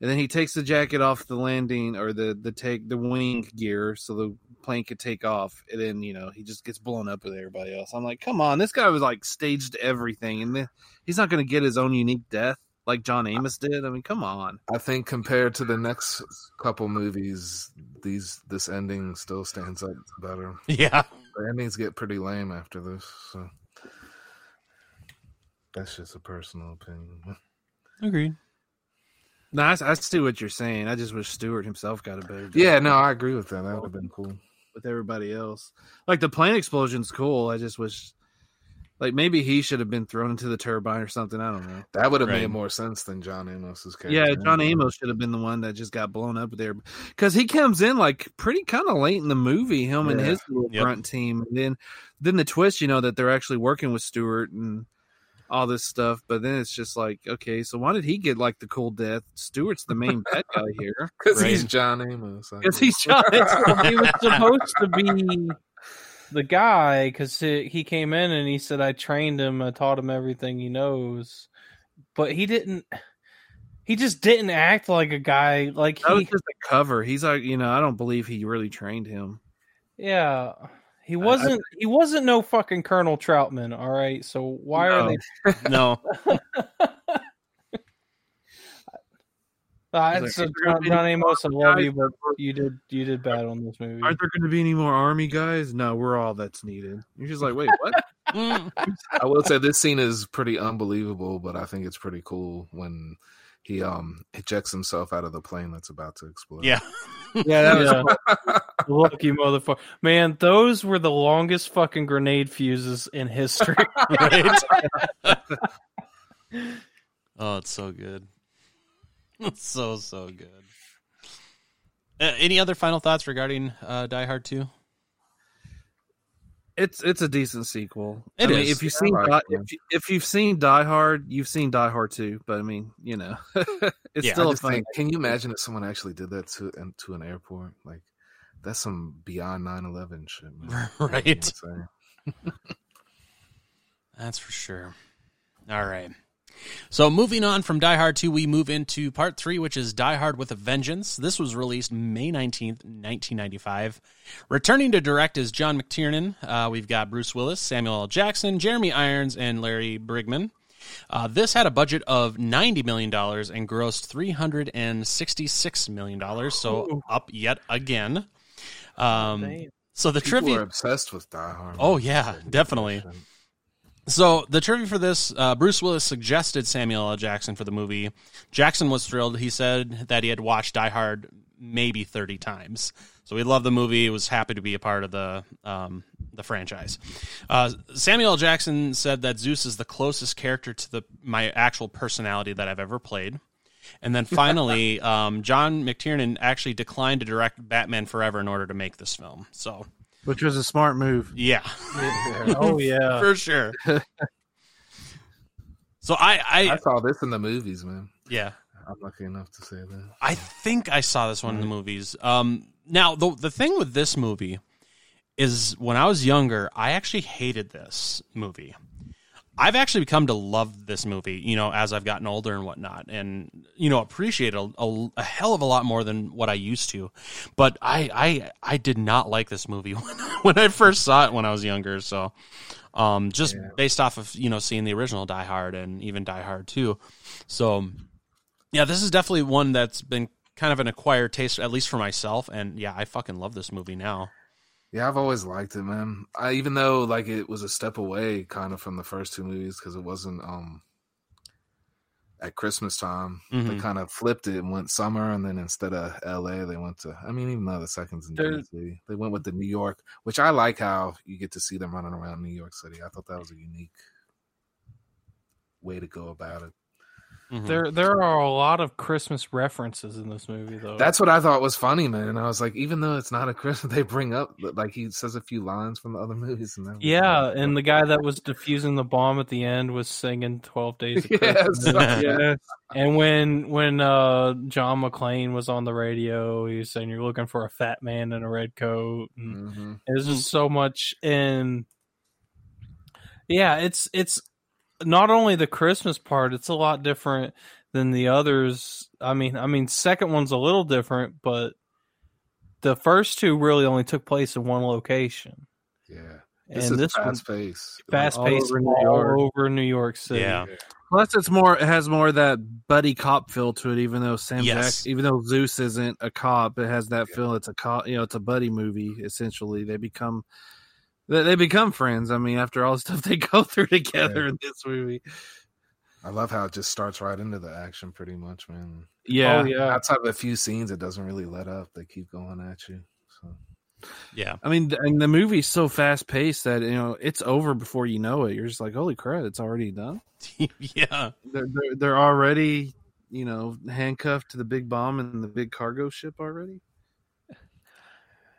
and then he takes the jacket off the landing or the the take the wing gear so the plane could take off. And then you know he just gets blown up with everybody else. I'm like, come on, this guy was like staged everything, and then he's not going to get his own unique death like John Amos did. I mean, come on. I think compared to the next couple movies, these this ending still stands up better. yeah. The endings get pretty lame after this, so that's just a personal opinion. Agreed. No, I, I see what you're saying. I just wish Stewart himself got a better death. Yeah, no, I agree with that. That would have been cool. with everybody else. Like the plane explosion's cool. I just wish, like maybe he should have been thrown into the turbine or something. I don't know. That would have Right. made more sense than John Amos's character. Yeah, John Amos should have been the one that just got blown up there because he comes in like pretty kind of late in the movie. Him and his little Yep. front team, and then then the twist, you know, that they're actually working with Stewart and all this stuff. But then it's just like, okay, so why did he get like the cool death? Stewart's the main bad guy here because Right. he's John Amos. Because he's John. he was supposed to be the guy because he came in and he said, "I trained him. I taught him everything he knows," but he didn't. He just didn't act like a guy. Like That was just a cover. He's like, you know, I don't believe he really trained him. yeah, he wasn't. he wasn't no fucking Colonel Trautman. All right, so why are they? No. Uh, He's so like, John, John Amos, I love guys you, but you did you did bad on this movie. Aren't there going to be any more army guys? No, we're all that's needed. You're just like, wait, what? Mm. I will say this scene is pretty unbelievable, but I think it's pretty cool when he um ejects himself out of the plane that's about to explode. Yeah. yeah, that was Yeah. Lucky motherfucker. Man, those were the longest fucking grenade fuses in history. right? oh, it's so good. It's so so good. Uh, any other final thoughts regarding uh, Die Hard Two? it's it's a decent sequel. It I mean, if you've seen like Die, it, yeah. if, you, if you've seen Die Hard, you've seen Die Hard too. But I mean, you know, it's Yeah, still a thing. can you imagine if someone actually did that to an- to an airport? Like that's some beyond 9-11 shit, man. Right. You know what I'm saying? That's for sure. All right. So moving on from Die Hard 2, we move into part three, which is Die Hard with a Vengeance. This was released May 19th, 1995. Returning to direct is John McTiernan. Uh, we've got Bruce Willis, Samuel L. Jackson, Jeremy Irons, and Larry Bryggman. Uh, this had a budget of $90 million and grossed $366 million, so up yet again. Um, so the People trivia. are obsessed with Die Hard. Oh, yeah, It's like- definitely. So the trivia for this, uh, Bruce Willis suggested Samuel L. Jackson for the movie. Jackson was thrilled. He said that he had watched Die Hard maybe thirty times, so he loved the movie. He was happy to be a part of the um, the franchise. Uh, Samuel L. Jackson said that Zeus is the closest character to the my actual personality that I've ever played. And then finally, um, John McTiernan actually declined to direct Batman Forever in order to make this film. So which was a smart move. yeah. oh yeah. for sure. so I, I I, saw this in the movies, man. yeah, I'm lucky enough to say that. I think I saw this one in the movies. Um, now the the thing with this movie is when I was younger, I actually hated this movie. I've actually come to love this movie, you know, as I've gotten older and whatnot, and you know, appreciate a, a, a hell of a lot more than what I used to. But I, I, I did not like this movie when, when I first saw it when I was younger. So, um, just based off of you know seeing the original Die Hard and even Die Hard Two, so yeah, this is definitely one that's been kind of an acquired taste, at least for myself. And yeah, I fucking love this movie now. Yeah, I've always liked it, man. I even though like it was a step away kind of from the first two movies because it wasn't um at Christmas time. They Mhm. kind of flipped it and went summer, and then instead of L.A., they went to. I mean, even though the second's in There- DC, they went with the New York, which I like how you get to see them running around New York City. I thought that was a unique way to go about it. Mhm. There, there are a lot of Christmas references in this movie, though. That's what I thought was funny, man. And I was like, even though it's not a Christmas, they bring up like he says a few lines from the other movies. And yeah, and the guy that was defusing the bomb at the end was singing Twelve Days of Yes. Christmas. yeah, And when when uh, John McClane was on the radio, he was saying you're looking for a fat man in a red coat. And Mhm. There's just so much in. Yeah, it's it's not only the Christmas part; it's a lot different than the others. I mean, I mean, second one's a little different, but the first two really only took place in one location, yeah. This and is this one fast pace. fast all paced over all, New York. over New York City. Yeah. Plus, it's more. It has more of that buddy cop feel to it. Even though Sam Yes. Jack, even though Zeus isn't a cop, it has that feel. It's a cop. You know, it's a buddy movie. Essentially, they become they, they become friends. I mean, after all the stuff they go through together Yeah. in this movie. I love how it just starts right into the action, pretty much, man. Yeah, Oh yeah. Outside of a few scenes, it doesn't really let up. They keep going at you. So Yeah. I mean, and the movie's so fast paced that you know it's over before you know it. You're just like, holy crap, it's already done. yeah. They're they're, they're already you know handcuffed to the big bomb and the big cargo ship already.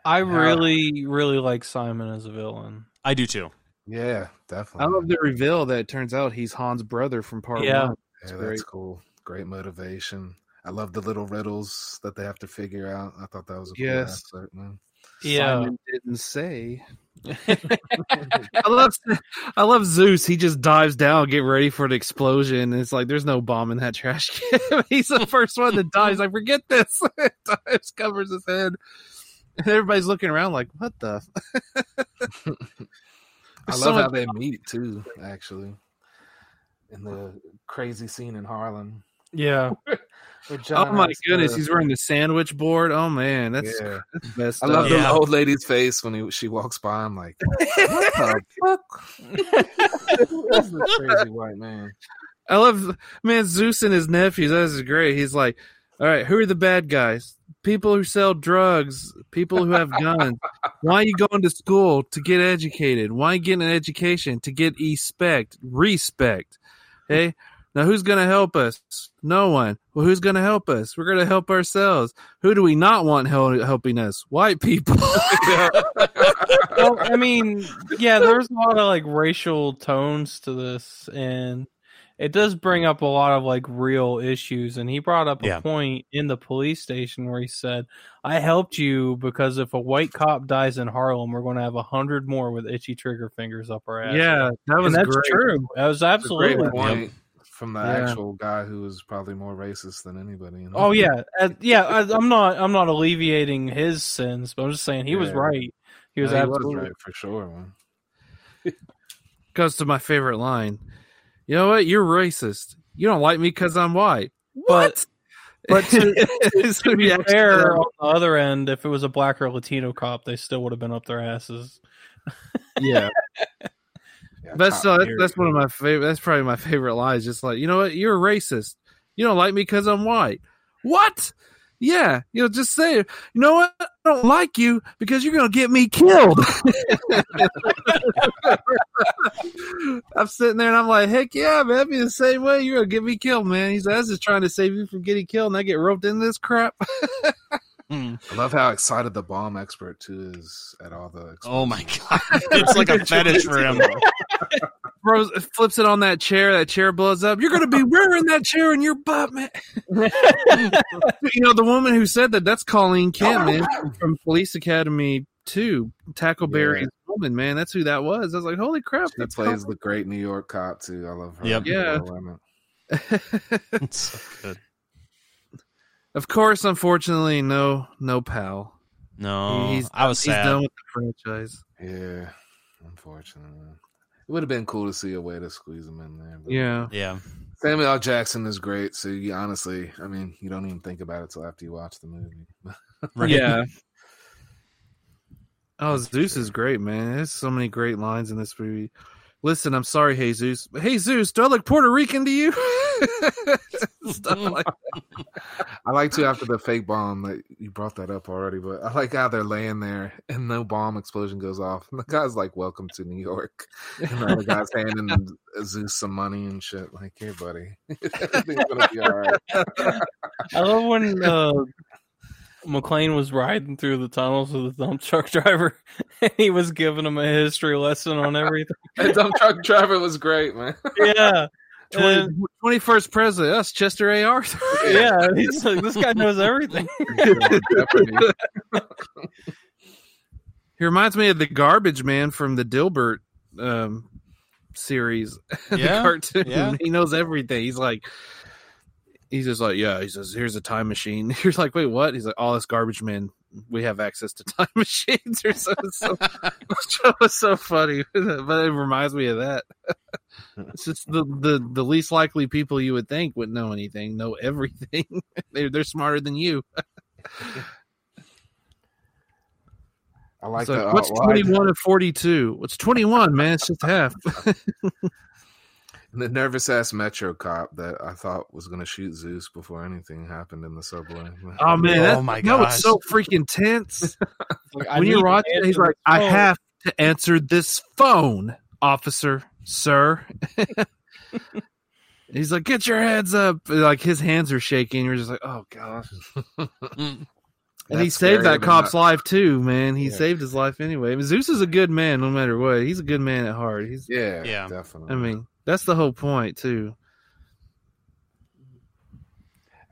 I really, really like Simon as a villain. I do too. yeah, definitely. I love the reveal that it turns out he's Han's brother from part Yeah. one. Yeah, It's that's cool. Great motivation. I love the little riddles that they have to figure out. I thought that was a cool Yes. aspect, man. Yeah. Simon didn't say. I love I love Zeus. He just dives down, get ready for an explosion. And it's like there's no bomb in that trash can. He's the first one that dies. I forget this. dives, covers his head. And everybody's looking around like, what the? I love so how they meet too, actually. In the crazy scene in Harlem. Yeah. Oh my goodness, to- he's wearing the sandwich board. Oh man, that's, Yeah. that's the best. I love stuff. the Yeah. old lady's face when he, she walks by. I'm like, what the fuck? Who's this crazy white man? I love man Zeus and his nephews. That is great. He's like, all right, who are the bad guys? People who sell drugs, people who have guns. Why are you going to school to get educated? Why are you getting an education to get respect? Respect. Hey, now who's going to help us? No one. Well, who's going to help us? We're going to help ourselves. Who do we not want hel- helping us? White people. well, I mean, yeah, there's a lot of like racial tones to this, and it does bring up a lot of like real issues. And he brought up a Yeah. point in the police station where he said, "I helped you because if a white cop dies in Harlem, we're going to have a hundred more with itchy trigger fingers up our ass." yeah, that was and that's great. true. That was It's a absolutely. great point from the Yeah. actual guy who was probably more racist than anybody. You know? Oh yeah, uh, yeah. I, I'm not. I'm not alleviating his sins, but I'm just saying he was right. He was No, he absolutely right for sure, man. goes to my favorite line. You know what? You're racist. You don't like me because I'm white. What? But to, His to be fair, on the other end, if it was a black or Latino cop, they still would have been up their asses. yeah, Yeah, that's top uh, still, that's, that's one of my favorite. That's probably my favorite lines. Just like you know what? You're a racist. You don't like me because I'm white. What? Yeah, you know, just say, you know what? I don't like you because you're gonna get me killed. I'm sitting there and I'm like, heck yeah, man, I'd be the same way. You're gonna get me killed, man. He's like, I was just trying to save you from getting killed, and I get roped in this crap. Hmm. I love how excited the bomb expert too is at all the. Oh my god. It's like a fetish for him. Bro flips it on that chair. That chair blows up. You're gonna be wearing that chair in your butt, man. you know the woman who said that. That's Colleen oh, Kent, man, from Police Academy Two. Tackleberry's woman, man. That's who that was. I was like, holy crap. She That's plays the great New York cop too. I love her. Yep. Yeah. It's so good. of course, unfortunately, no, no pal. No, He's I was he's sad. done with the franchise. Yeah, unfortunately, it would have been cool to see a way to squeeze him in there. Yeah, Yeah. Samuel L. Jackson is great. So you honestly, I mean, you don't even think about it till after you watch the movie. Right. yeah. Oh, Zeus is great, man. There's so many great lines in this movie. Listen, I'm sorry, Jesus. But Jesus, do I look Puerto Rican to you? Stuff like I like to after the fake bomb that you brought that up already, but I like how they're laying there and no bomb explosion goes off. And the guy's like, Welcome to New York. And the other guy's handing Zeus some money and shit. Like, hey, buddy. Everything's gonna be all right. I love when uh, McClane was riding through the tunnels with the dump truck driver, and he was giving him a history lesson on everything. That dump truck driver was great, man. yeah. 20, And- 21st president. That's Chester A. Arthur. yeah, he's like, this guy knows everything. He reminds me of the garbage man from the Dilbert um, series, the cartoon. yeah. He knows everything. He's like, he's just like, yeah. He says, "Here's a time machine." You're like, wait, what? He's like, "Oh, this garbage man. We have access to time machines." Or so. so was so funny, but it reminds me of that. It's just the, the the least likely people you would think would know anything, know everything. they're they're smarter than you. I like So that. what's well, 21 and 42? What's 21, man? It's just half. The nervous ass Metro cop that I thought was gonna shoot Zeus before anything happened in the subway. Oh man, Oh, my you know it's so freaking tense. Like, when you're watching, he's like, the "I have to answer this phone, officer, sir." he's like, "Get your hands up!" Like his hands are shaking. You're just like, "Oh gosh." And he saved that cop's that. life too, man. He Yeah. saved his life anyway. I mean, Zeus is a good man, no matter what. He's a good man at heart. He's, Yeah, Yeah. definitely. I mean, that's the whole point too.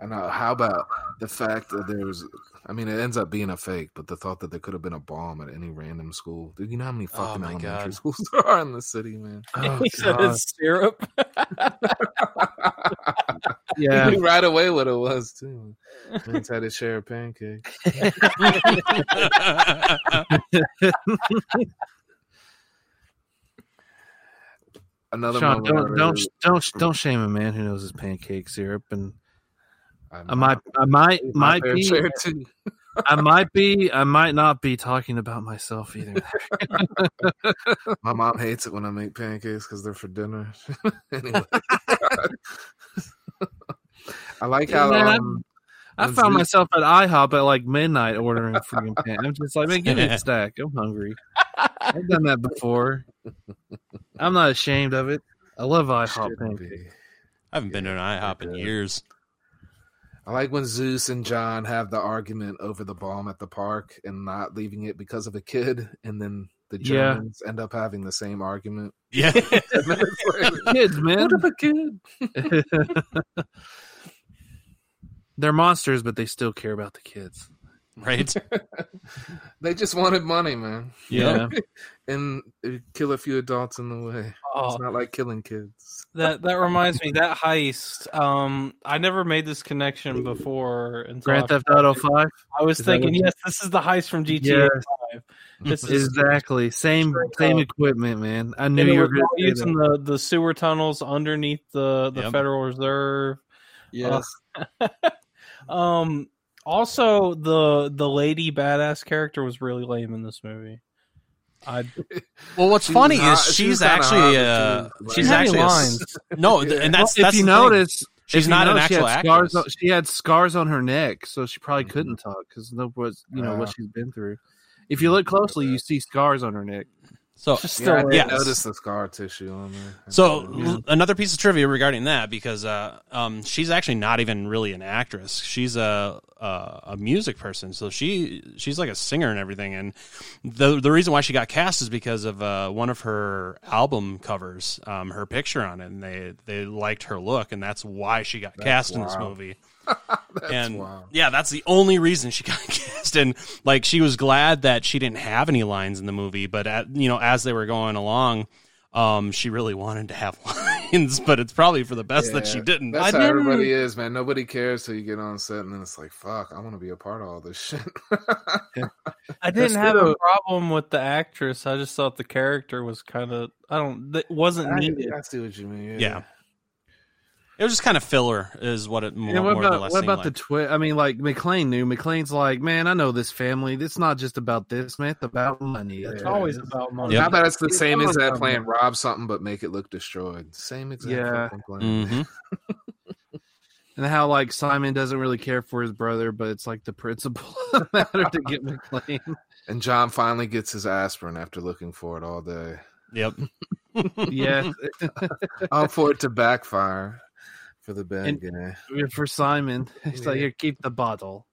I know. how about the fact that there was? I mean, it ends up being a fake, but the thought that there could have been a bomb at any random school. Dude, you know how many Oh fucking my elementary God. schools there are in the city, man? Oh, he said it's syrup. yeah. You knew right away what it was too. Man's had to share a pancakes. Another Sean, don't don't don't don't shame a man who knows his pancake syrup, and I'm I might I might my might be. I might be I might not be talking about myself either. My mom hates it when I make pancakes because they're for dinner. anyway, I like how Yeah, um, I found Zeus- myself at IHOP at like midnight ordering freaking pan. I'm just like, man, give me a stack. I'm hungry. I've done that before. I'm not ashamed of it. I love IHOP pancakes. I haven't been to an IHOP in years. I like when Zeus and John have the argument over the bomb at the park and not leaving it because of a kid, and then the Yeah. Germans end up having the same argument. Yeah. Ten minutes later. Kids, man. What if a kid? They're monsters, but they still care about the kids. right. They just wanted money, man, Yeah. and uh, kill a few adults in the way. Oh, It's not like killing kids. that that reminds me that heist. Um, I never made this connection before. Until Grand I- Theft Auto 5? I was Is thinking, yes, this is the heist from GTA Yes. Five. This is Exactly. Same same up. equipment, man. I knew it you were going to say using the, the sewer tunnels underneath the, the Yep. Federal Reserve. Yes. Um. Also, the the lady badass character was really lame in this movie. I Well, what's She funny was hot- is she was she's actually uh, but she she's had actually a s- lines. no, th- and that's Well, that's if you the thing. notice, She's if you not an notice, she actual had scars actress. on- she had scars on her neck, so she probably Mhm. couldn't talk because no was you know what Uh, she's been through. If you look closely, you see scars on her neck. So Just Yeah, I still yes. notice the scar tissue on there. So Yeah. another piece of trivia regarding that because uh, um, she's actually not even really an actress. She's a, a a music person. So she she's like a singer and everything. And the the reason why she got cast is because of uh, one of her album covers, um, her picture on it, and they they liked her look, and that's why she got That's cast in this movie. That's and wild. yeah, that's the only reason she got cast. And like, she was glad that she didn't have any lines in the movie, but at, you know, as they were going along, um, she really wanted to have lines. But it's probably for the best that she didn't. That's I how didn't- everybody is, man. Nobody cares till you get on set, and then it's like, "Fuck, I want to be a part of all this shit." I didn't That's have a problem with the actress. I just thought the character was kind of I don't that wasn't I, needed. I see what you mean. Yeah. It was just kind of filler, is what it more, Yeah, what more or about less what seemed about the twist? I mean, like McClane knew. McClane's like, man, I know this family. It's not just about this, man. It's about money. It's what always about money. Yep. How about it's the It's same as that plan, rob something but make it look destroyed. Same exact Yeah. fucking plan. Mhm. and how like Simon doesn't really care for his brother, but it's like the principle of the matter to get McClane. And John finally gets his aspirin after looking for it all day. Yep. yeah, All for it to backfire for the bad And- guy. for Simon, he's like, here, keep the bottle.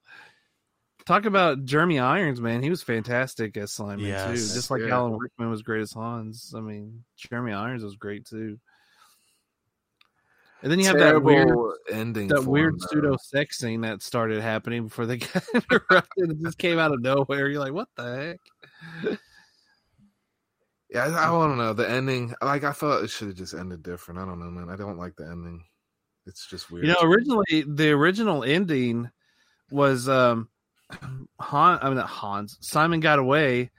Talk about Jeremy Irons, man. He was fantastic as Simon too. Just like Yeah. Alan Rickman was great as Hans. I mean, Jeremy Irons was great too. And then you have that weird ending. that weird him, though. pseudo sex scene that started happening before they got interrupted. It just came out of nowhere. You're like, what the heck? Yeah, I, I don't know the ending. Like I thought it should have just ended different. I don't know, man. I don't like the ending. It's just weird. You know, originally the original ending was um Han I mean not Hans. Simon got away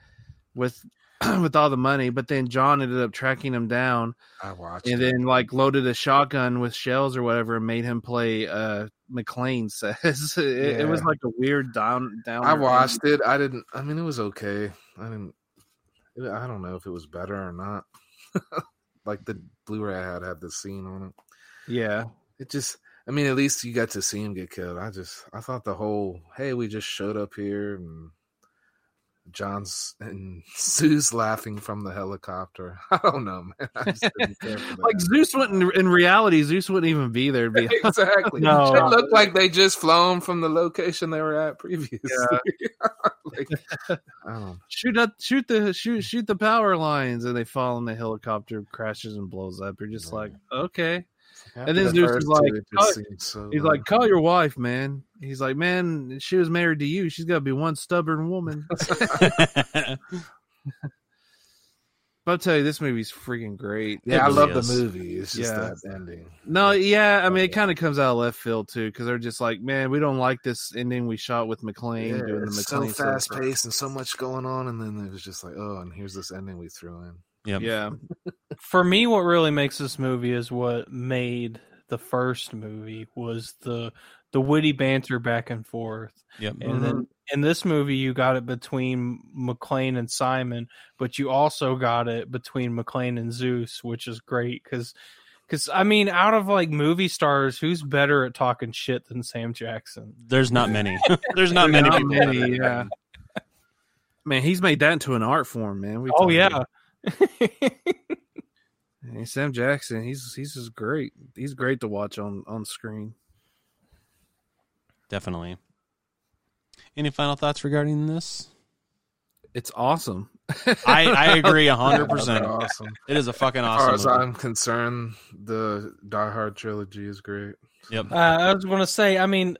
with with all the money, but then John ended up tracking him down I watched and it. then like loaded a shotgun with shells or whatever and made him play uh McClane says. It, it was like a weird down down I watched it. I didn't. I mean, it was okay. I didn't. it- I don't know if it was better or not. like the Blu-ray I had had the scene on it. Yeah. It just. I mean, at least you got to see him get killed. I just. I thought the whole. Hey, we just showed up here and. John's and Sue's laughing from the helicopter. I don't know, man. I just didn't care for. Like Zeus wouldn't in reality, Zeus wouldn't even be there. Be exactly. No. It looked like they just flown from the location they were at previously. like, I don't know. shoot up, shoot the shoot shoot the power lines, and they fall and the helicopter crashes and blows up. You're just like, okay. And then The Zeus first is like, two, it just "Cut." seemed so, He's like, call your wife, man. He's like, man, she was married to you. She's got to be one stubborn woman. but I'll tell you, this movie's freaking great. yeah, I really love is. the movie. It's just Yeah. that ending. No, yeah, I mean, it oh. kind of comes out of left field too, because they're just like, man, we don't like this ending we shot with McClane Yeah, doing the it's so fast stuff. paced and so much going on, and then it was just like, oh, and here's this ending we threw in. Yep. Yeah, For me, what really makes this movie is what made the first movie was the the witty banter back and forth. Yep. And then mm-hmm. in this movie, you got it between McClane and Simon, but you also got it between McClane and Zeus, which is great because. Because I mean, out of like movie stars, who's better at talking shit than Sam Jackson? There's not many. There's not many Not many, yeah. Man, he's made that into an art form, man. We Oh yeah, about- Hey, Sam Jackson, he's he's just great. He's great to watch on on screen. Definitely. Any final thoughts regarding this? It's awesome. I, I agree They're 100%. awesome. It is a fucking As far as awesome movie. I'm concerned, the Die Hard trilogy is great. Yep. uh, I was going to say. I mean,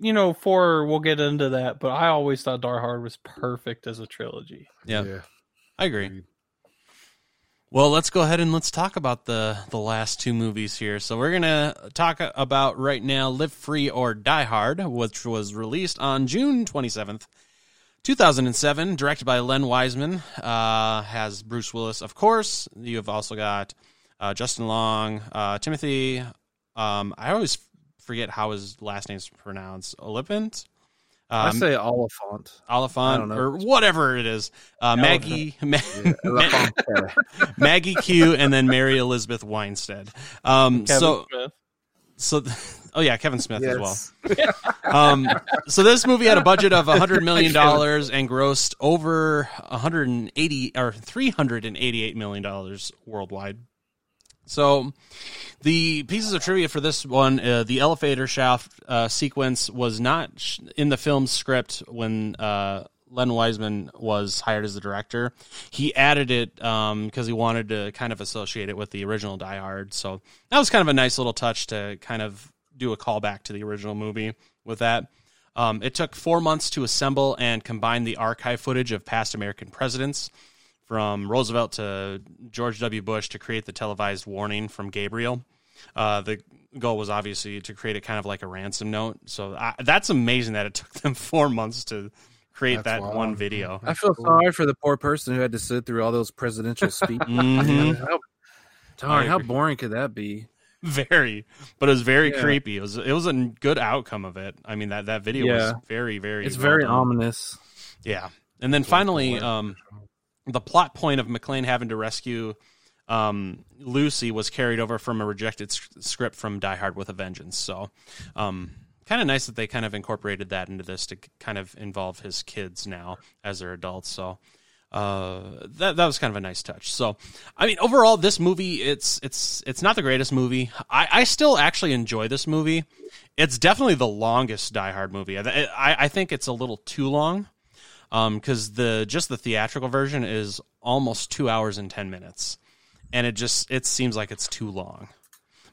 you know, four we'll get into that, but I always thought Die Hard was perfect as a trilogy. Yeah. yeah. I agree. Well, let's go ahead and let's talk about the the last two movies here. So we're gonna talk about right now, "Live Free or Die Hard," which was released on June twenty seventh, two thousand and seven, directed by Len Wiseman. Uh, has Bruce Willis, of course. You have also got uh, Justin Long, uh, Timothy. Um, I always forget how his last name is pronounced. Olyphant. I Um, say Olyphant. I Olyphant or whatever it is. Uh, Maggie, Ma- Yeah, Elefante. Maggie Q, and then Mary Elizabeth Winstead. Um, Kevin so, Smith. so, oh yeah, Kevin Smith as well. Um, so this movie had a budget of hundred million dollars and grossed over 180 or 388 million dollars worldwide. So, the pieces of trivia for this one, uh, the elevator shaft uh, sequence was not sh- in the film's script when uh, Len Wiseman was hired as the director. He added it because he wanted to kind of associate it with the original Die Hard. So that was kind of a nice little touch to kind of do a callback to the original movie with that. Um, it took four months to assemble and combine the archive footage of past American presidents from Roosevelt to George W. Bush to create the televised warning from Gabriel. Uh, the goal was obviously to create it kind of like a ransom note. So I, that's amazing that it took them four months to create That's that wild. one video. I feel sorry for the poor person who had to sit through all those presidential speeches. Mhm. How, darn, how boring could that be? very, but it was very Yeah. creepy. It was it was a good outcome of it. I mean that that video Yeah. was very very. It's well very done. ominous. Yeah, and then finally, um, the plot point of McClane having to rescue um, Lucy was carried over from a rejected script from Die Hard with a Vengeance. So, um, kind of nice that they kind of incorporated that into this to kind of involve his kids now as they're adults. So. Uh, that that was kind of a nice touch. So, I mean, overall, this movie it's it's it's not the greatest movie. I, I still actually enjoy this movie. It's definitely the longest Die Hard movie. I I, I think it's a little too long um because the just the theatrical version is almost two hours and 10 minutes and it just it seems like it's too long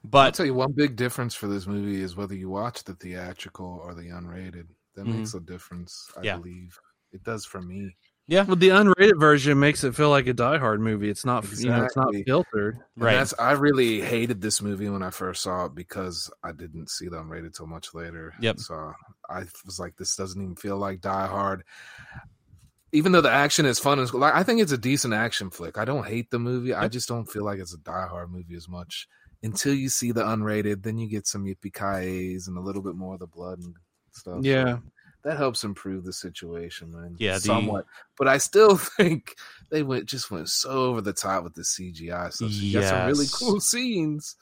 I'll but tell you one big difference for this movie is whether you watch the theatrical or the unrated. That Mhm. makes a difference, I Yeah. believe. It does for me. yeah Well, the unrated version makes it feel like a Die Hard movie. It's not, you know, it's not filtered. And right That's I really hated this movie when I first saw it because I didn't see the unrated till much later. Yep. So I was like, this doesn't even feel like Die Hard. Even though the action is fun, and like I think it's a decent action flick. I don't hate the movie. I just don't feel like it's a Die Hard movie as much until you see the unrated. Then you get some yippee ki and a little bit more of the blood and stuff. So Yeah. that helps improve the situation, man. Yeah, the- somewhat. But I still think they went just went so over the top with the CGI stuff. You got some really cool scenes,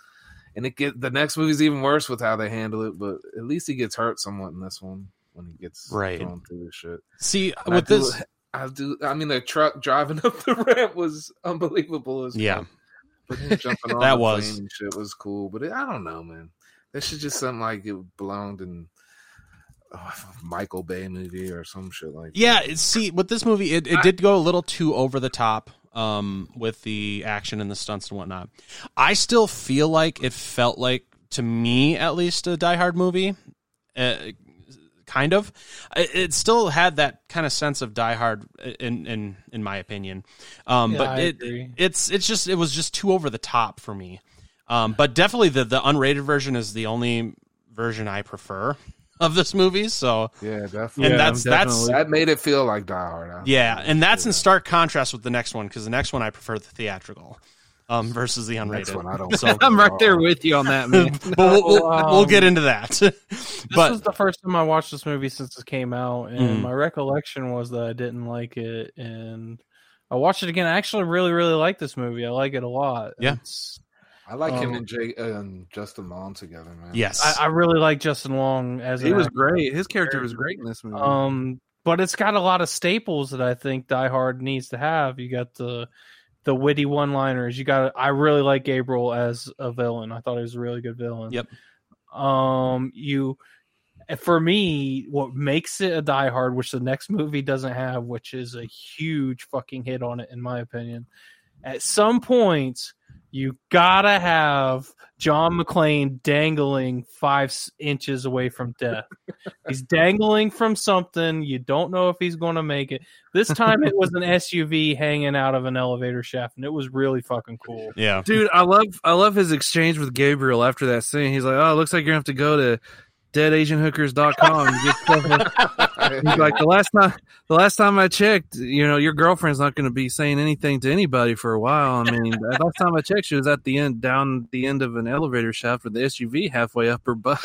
and it get the next movie's even worse with how they handle it. But at least he gets hurt somewhat in this one when he gets Right. thrown through the shit. see And I with do- this I do. I mean, the truck driving up the ramp was unbelievable. As Yeah. But him jumping on That was. shit was cool. But it, I don't know, man. That should just something like it belonged in oh, Michael Bay movie or some shit like. yeah see with this movie it, it did go a little too over the top um with the action and the stunts and whatnot. I still feel like it felt like to me at least a die hard movie uh, kind of. It, it still had that kind of sense of die hard in in in my opinion. Um Yeah, but I it agree. it's it's just it was just too over the top for me. Um but definitely the the unrated version is the only version i prefer of this movie so Yeah, definitely. and Yeah, that's that's that made it feel like Die Hard. I- yeah, and that's in stark contrast with the next one because the next one I prefer the theatrical um, versus the unrated. Next one, I don't. So, I'm right there with you on that, man. but we'll, we'll, we'll Um, get into that. This but was the first time I watched this movie since it came out, and Mm. my recollection was that I didn't like it, and I watched it again. I actually really, really like this movie. I like it a lot. Yeah. It's- I like him Um, and Jay and Justin Long together, man. yes, I, I really like Justin Long as he was actor. great. His character was great in this movie. Um, but it's got a lot of staples that I think Die Hard needs to have. You got the the witty one liners. You got. I really like Gabriel as a villain. I thought he was a really good villain. Yep. Um, you. For me, what makes it a Die Hard, which the next movie doesn't have, which is a huge fucking hit on it, in my opinion. At some point, you gotta have John McClane dangling five inches away from death. He's dangling from something. You don't know if he's going to make it. This time it was an SUV hanging out of an elevator shaft, and it was really fucking cool. yeah, Dude, I love I love his exchange with Gabriel after that scene. He's like, "Oh, it looks like you're gonna have to go to deadasianhookers.com and get stuff." He's like, "The last time the last time I checked, you know, your girlfriend's not going to be saying anything to anybody for a while. I mean, the last time I checked, she was at the end down the end of an elevator shaft with the SUV halfway up her butt."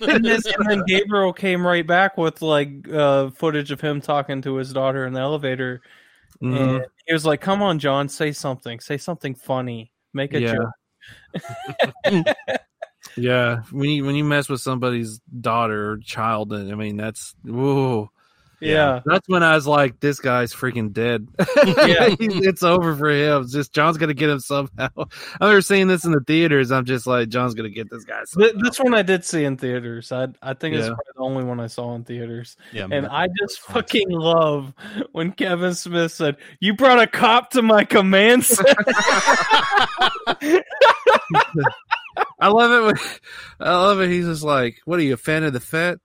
And then, and then Gabriel came right back with like uh, footage of him talking to his daughter in the elevator, Mhm. and he was like, "Come on, John, say something. Say something funny. Make a Yeah. joke." Yeah, when you when you mess with somebody's daughter or child, I mean that's whoa. Yeah. That's when I was like, this guy's freaking dead. Yeah. It's over for him. It's just John's gonna get him somehow. I remember seeing this in the theaters. I'm just like, John's gonna get this guy. Th- Somehow. This one I did see in theaters. I I think it's Yeah. probably the only one I saw in theaters. yeah. And I just fucking love when Kevin Smith said, "You brought a cop to my command center." I love it. When, I love it. He's just like, "What are you a fan of the Fett?"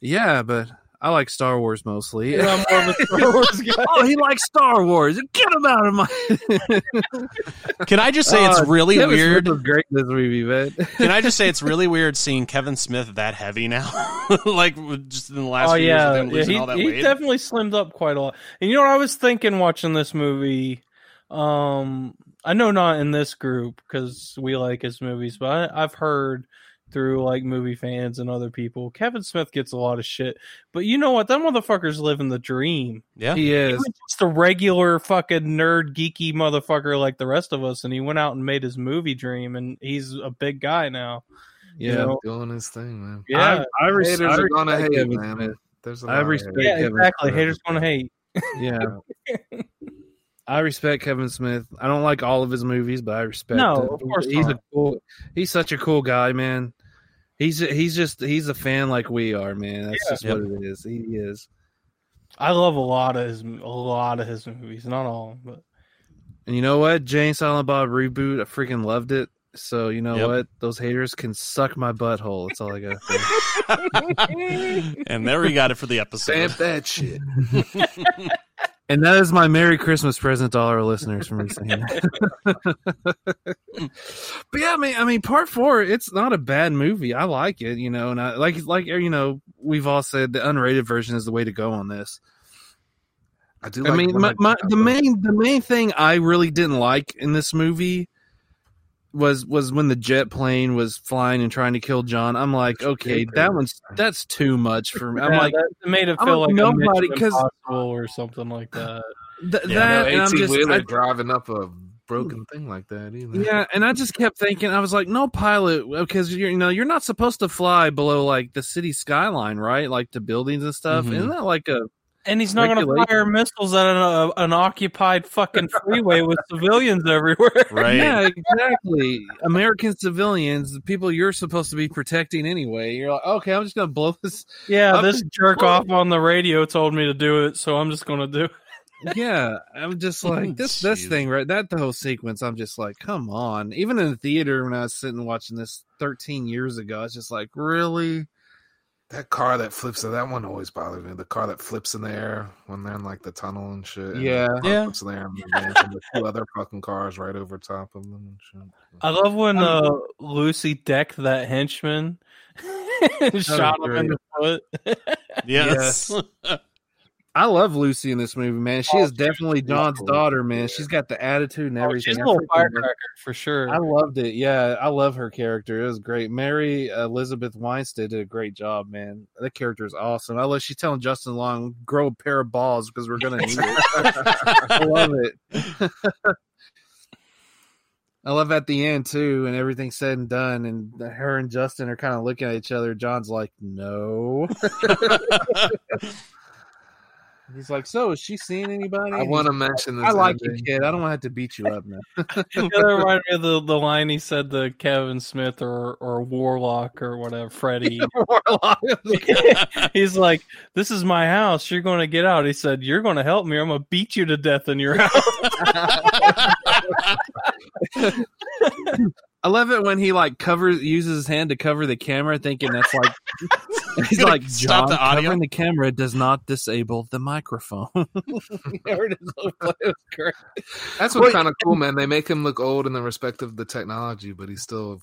Yeah, but I like Star Wars mostly. And I'm more of a Star Wars guy. oh, he likes Star Wars. Get him out of my. Can I just say it's Oh, really Kevin weird? was great in this movie, man. Can I just say it's really weird seeing Kevin Smith that heavy now? like just in the last oh few yeah, years, with him yeah he, all that he weight. definitely slimmed up quite a lot. And you know what I was thinking watching this movie? Um, I know not in this group because we like his movies, but I, I've heard through like movie fans and other people, Kevin Smith gets a lot of shit. But you know what? That motherfucker's living the dream. Yeah. He He is. was just a regular fucking nerd, geeky motherfucker like the rest of us, and he went out and made his movie dream, and he's a big guy now. Yeah. You know? Doing his thing, man. Yeah, I, I, res- Haters I are gonna respect hate, Kevin man. Smith. There's a I lot of respect haters. yeah, exactly. Smith. Haters gonna hate. Yeah. I respect Kevin Smith. I don't like all of his movies, but I respect. No, him. of course he's not. a cool. He's such a cool guy, man. He's he's just he's a fan like we are, man. That's Yeah. just Yep. what it is. He is. I love a lot of his a lot of his movies, not all, but And you know what? Jay and Silent Bob reboot. I freaking loved it. So you know Yep. what? Those haters can suck my butthole. That's all I got. and there we got it for the episode. Stamp that shit. and that is my Merry Christmas present to all our listeners from me saying but yeah, I mean, I mean, part four, it's not a bad movie. I like it, you know, and I like, like you know, we've all said the unrated version is the way to go on this. I do. I mean, my, my, the main the main thing I really didn't like in this movie was was when the jet plane was flying and trying to kill John. I'm like, okay, that one's that's too much for me. I'm Yeah, like that made it I'm feel like, like nobody- nobody 'cause- because or something like that. th- Yeah, that, and no, I'm 18 just wheeler I- driving up a broken thing like that. Either. Yeah, and I just kept thinking, I was like, no pilot, because you're, know, you're not supposed to fly below like the city skyline, right? Like the buildings and stuff. Mhm. Isn't that like a And he's not going to fire missiles at an, uh, an occupied fucking freeway with civilians everywhere. Right. yeah, exactly? American civilians, the people you're supposed to be protecting anyway. You're like, okay, I'm just gonna blow this. Yeah, I'm this just- jerk off on the radio told me to do it, so I'm just going to do it. Yeah, I'm just like this. This thing, right? That the whole sequence. I'm just like, come on. Even in the theater when I was sitting watching this 13 years ago, I was just like, really? That car that flips, that one always bothers me. The car that flips in the air when they're in like the tunnel and shit. and Yeah. the Yeah. Flips in the air and then the two other fucking cars right over top of them and shit. I love when uh, Lucy decked that henchman and shot him in the foot. Yes. I love Lucy in this movie, man. She Oh, is definitely John's daughter, man. She's got the attitude and Oh, everything. she's a little firecracker for sure. I loved it. Yeah, I love her character. It was great. Mary Elizabeth Weinstein did a great job, man. That character is awesome. I love she's telling Justin Long, grow a pair of balls because we're gonna need it. I love it. I love at the end too, and everything's said and done, and her and Justin are kind of looking at each other. John's like, "No." He's like, "So is she seeing anybody?" I want to mention this. I like you, kid. I don't want to have to beat you up now. That reminded me of the, the line he said to Kevin Smith or or Warlock or whatever, Freddie. He's like, "This is my house. You're going to get out." He said, "You're going to help me. I'm going to beat you to death in your house." I love it when he like covers uses his hand to cover the camera, thinking that's like he's like stop John the audio?" covering the camera does not disable the microphone. Yeah, it is so funny. It was great. That's what's kind of cool, man. They make him look old in the respect of the technology, but he's still,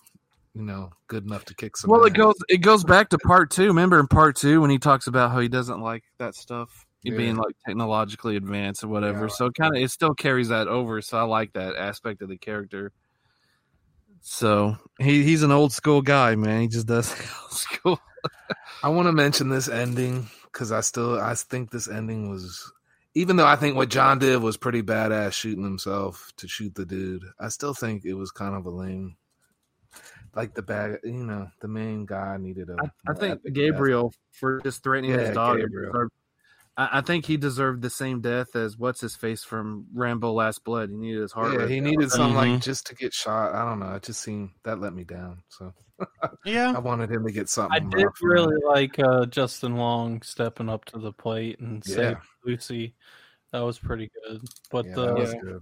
you know, good enough to kick some. Well, it goes it goes back to part two. Remember in part two when he talks about how he doesn't like that stuff Yeah. being like technologically advanced or whatever. Yeah. so kind of it still carries that over. So I like that aspect of the character. So he he's an old school guy, man. He just does old school. I want to mention this ending because I still I think this ending was, even though I think what John did was pretty badass, shooting himself to shoot the dude. I still think it was kind of a lame. Like the bad, you know, the main guy needed a. I, I think epic Gabriel for just threatening his Yeah, daughter. Gabriel. Deserved- I, I think he deserved the same death as what's his face from Rambo: Last Blood. He needed his heart. Yeah, he out. needed something Mhm. like just to get shot. I don't know. It just seemed that let me down. So yeah. I wanted him to get something. I did rough, really like uh, Justin Long stepping up to the plate and Yeah. saving Lucy. That was pretty good. But Yeah, the that was good.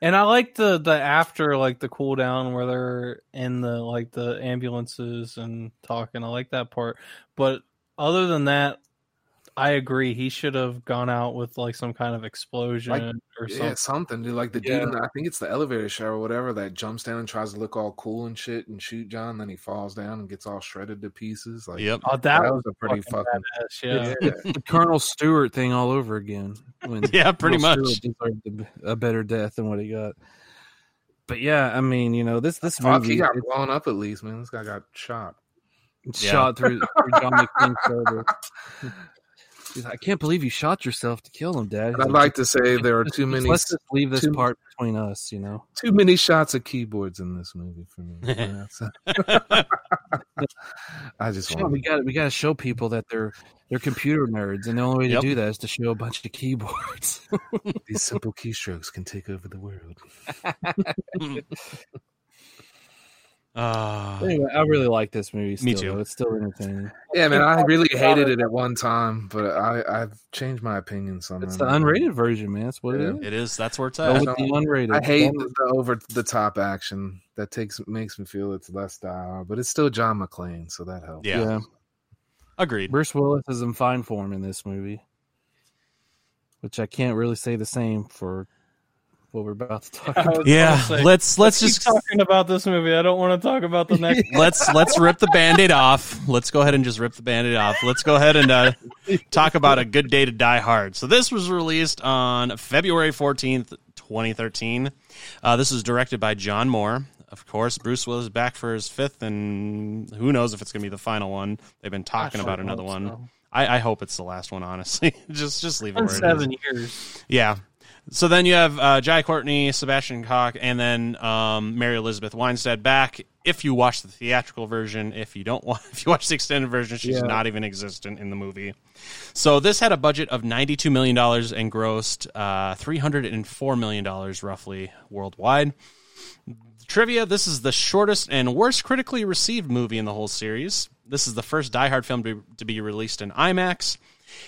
and I like the the after like the cool down where they're in the like the ambulances and talking. I like that part. But other than that, I agree. He should have gone out with like some kind of explosion or Yeah, something. something, dude. Like the dude, in the, I think it's the elevator show or whatever, that jumps down and tries to look all cool and shit and shoot John. Then he falls down and gets all shredded to pieces. Like, Yep. Oh, that, that, was was a pretty fucking fucking. badass. Yeah. Yeah. Colonel Stuart thing all over again. When Yeah, pretty Colonel much. Stuart deserved a, a better death than what he got. but yeah, I mean, you know, this this oh, Fuck, movie he got blown up at least, man. This guy got shot. Yeah. shot through, through John McClane's shoulder. He's like, I can't believe you shot yourself to kill him, Dad. And I'd like to say there are too many Let's just leave this too- part between us, you know. too many shots of keyboards in this movie for me. I just Sean, we want got we got to show people that they're they're computer nerds, and the only way Yep. to do that is to show a bunch of keyboards. these simple keystrokes can take over the world. Uh, anyway, I really like this movie. Still, Me too. though. It's still entertaining. Yeah, man, I really hated it at one time, but I I've changed my opinion somehow. It's the unrated version, man. That's what Yeah. it is. it is. That's where it's at. with the unrated. I hate the, the over the top action that takes makes me feel it's less style, but it's still John McClane, so that helps. Yeah. yeah. Agreed. Bruce Willis is in fine form in this movie, which I can't really say the same for what we're about to talk I about. Yeah, gonna say, let's let's just talking about this movie. I don't want to talk about the next. let's let's rip the band-aid off. Let's go ahead and just rip the band-aid off. Let's go ahead and uh, talk about a good day to die hard. So this was released on February 14th, 2013. Uh, this is directed by John Moore. Of course, Bruce Willis is back for his fifth, and who knows if it's going to be the final one. They've been talking about another one. so. I, I hope it's the last one, honestly. just just leave it Been where it is. seven years. Yeah. So then you have uh, Jai Courtney, Sebastian Koch, and then um, Mary Elizabeth Winstead back. If you watch the theatrical version, if you don't want, if you watch the extended version, she's Yeah. not even existent in the movie. So this had a budget of ninety-two million dollars and grossed uh, three hundred and four million dollars roughly worldwide. Trivia: This is the shortest and worst critically received movie in the whole series. This is the first Die Hard film to, to be released in IMAX.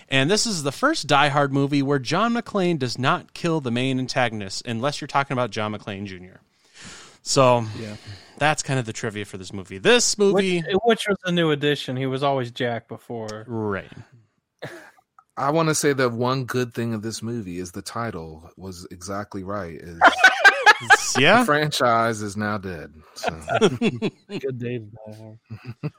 And this is the first Die Hard movie where John McClane does not kill the main antagonist, unless you're talking about John McClane Jr. So Yeah. that's kind of the trivia for this movie. This Which, movie, which was a new addition. He was always Jack before. right? I want to say that one good thing of this movie is the title was exactly right. Is the Yeah, franchise is now dead. So. Good day to die hard.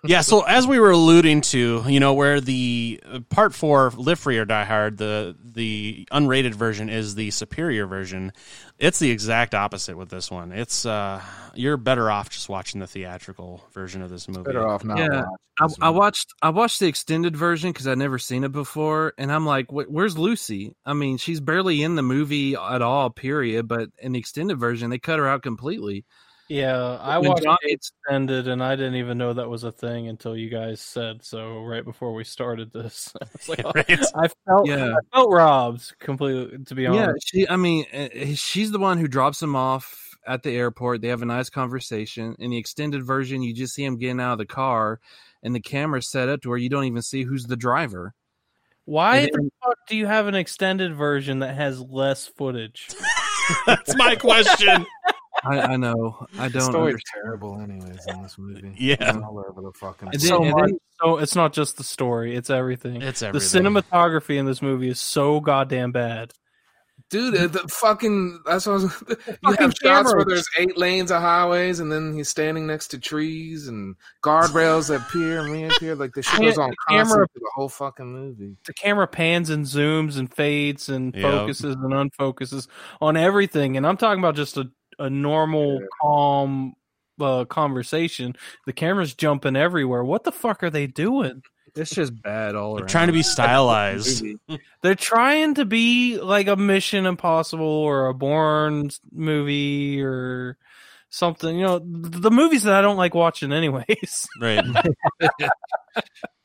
yeah. So as we were alluding to, you know, where the uh, part four Live Free or Die Hard, the the unrated version is the superior version. It's the exact opposite with this one. It's uh, you're better off just watching the theatrical version of this movie. Better off not. Yeah, I, I watched I watched the extended version because I'd never seen it before, and I'm like, "Where's Lucy?" I mean, she's barely in the movie at all. Period. But in the extended version, they cut her out completely. Yeah, I When watched John- it extended, and I didn't even know that was a thing until you guys said so. Right before we started this, I was like, oh, Right? I felt, Yeah. I felt robbed completely. To be honest, Yeah, she. I mean, uh, she's the one who drops him off at the airport. They have a nice conversation. In the extended version, you just see him getting out of the car, and the camera's set up to where you don't even see who's the driver. why And the fuck do you have an extended version that has less footage? That's my question. I, I know. I don't. story's understand. terrible, anyways. In this movie, Yeah. all over the fucking. And so then- much. So it's not just the story; it's everything. It's everything. the cinematography in this movie is so goddamn bad. Dude, the fucking that's what I was, you fucking have shots where there's eight lanes of highways, and then he's standing next to trees and guardrails that appear and reappear. Like the shit goes on The camera- constant the whole fucking movie. the camera pans and zooms and fades and Yep. focuses and unfocuses on everything. And I'm talking about just a, a normal, calm uh, conversation. The camera's jumping everywhere. What the fuck are they doing? It's just bad all They're around. trying to be stylized. They're trying to be like a Mission Impossible or a Bourne movie or something. You know, the movies that I don't like watching, anyways. Right.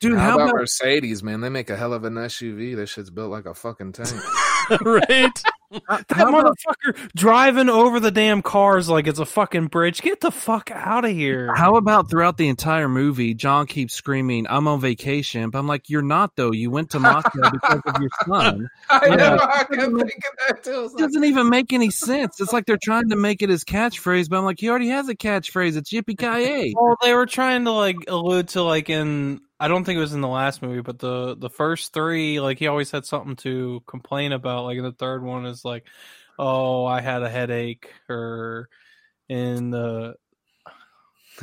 Dude, how, how about about Mercedes, man? They make a hell of an SUV. That shit's built like a fucking tank. right. Uh, that how about- motherfucker driving over the damn cars like it's a fucking bridge. Get the fuck out of here. How about throughout the entire movie, John keeps screaming, "I'm on vacation," but I'm like, "You're not though. You went to Moscow because of your son." I Yeah. know. I that too. It doesn't even make any sense. It's like they're trying to make it his catchphrase, but I'm like, he already has a catchphrase. It's yippee ki Well, they were trying to like allude to like in I don't think it was in the last movie, but the the first three, like he always had something to complain about. Like in the third one is like, oh, I had a headache, or in the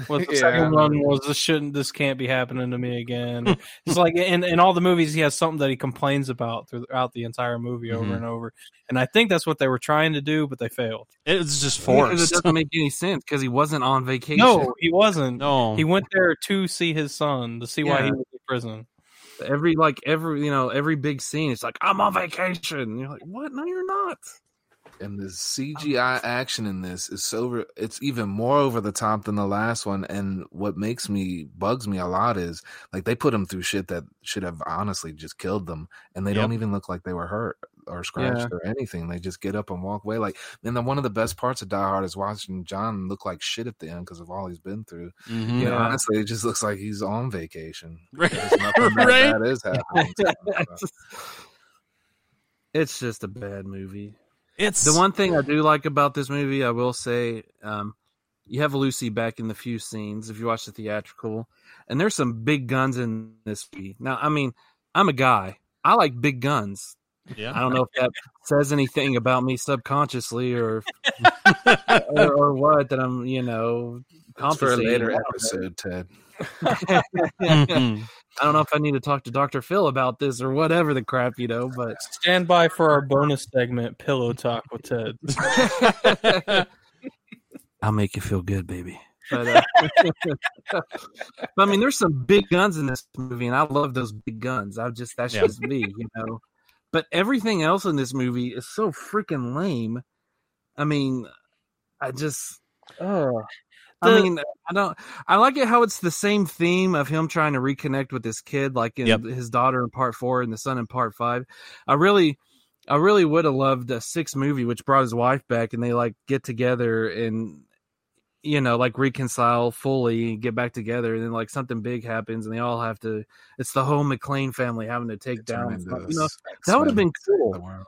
Well, the Yeah. second one was this shouldn't this can't be happening to me again. it's like in, in all the movies he has something that he complains about throughout the entire movie over Mhm. and over. And I think that's what they were trying to do, but they failed. It's just Because forced. It doesn't make any sense because he wasn't on vacation. No, he wasn't. no, He went there to see his son, to see why he was in prison. every like every you know every big scene, it's like I'm on vacation. And you're like, what? No, you're not. And the CGI action in this is so it's even more over the top than the last one. And what makes me bugs me a lot is like they put them through shit that should have honestly just killed them, and they Yep. don't even look like they were hurt or scratched or anything. They just get up and walk away. Like, and then one of the best parts of Die Hard is watching John look like shit at the end because of all he's been through. Mhm. You know, Yeah. honestly, it just looks like he's on vacation. Right. Right. bad is happening. it's just a bad movie. It's The one thing I do like about this movie, I will say, um, you have Lucy back in the few scenes if you watch the theatrical, and there's some big guns in this movie. Now, I mean, I'm a guy. I like big guns. Yeah, I don't know if that says anything about me subconsciously or or, or what that I'm, you know, That's for a later episode, Ted. I don't know if I need to talk to Dr. Phil about this or whatever the crap, you know, but Stand by for our bonus segment, Pillow Talk with Ted. I'll make you feel good, baby. But, uh, but I mean, there's some big guns in this movie, and I love those big guns. I just that's Yeah. just me, you know. But everything else in this movie is so freaking lame. I mean, I just, oh, I mean, I don't. I like it how it's the same theme of him trying to reconnect with his kid, like in Yep. his daughter in part four and the son in part five. I really, I really would have loved a six movie which brought his wife back and they like get together and you know like reconcile fully, and get back together, and then like something big happens and they all have to. It's the whole McClane family having to take Turn down. You know, that would have been cool. of the world.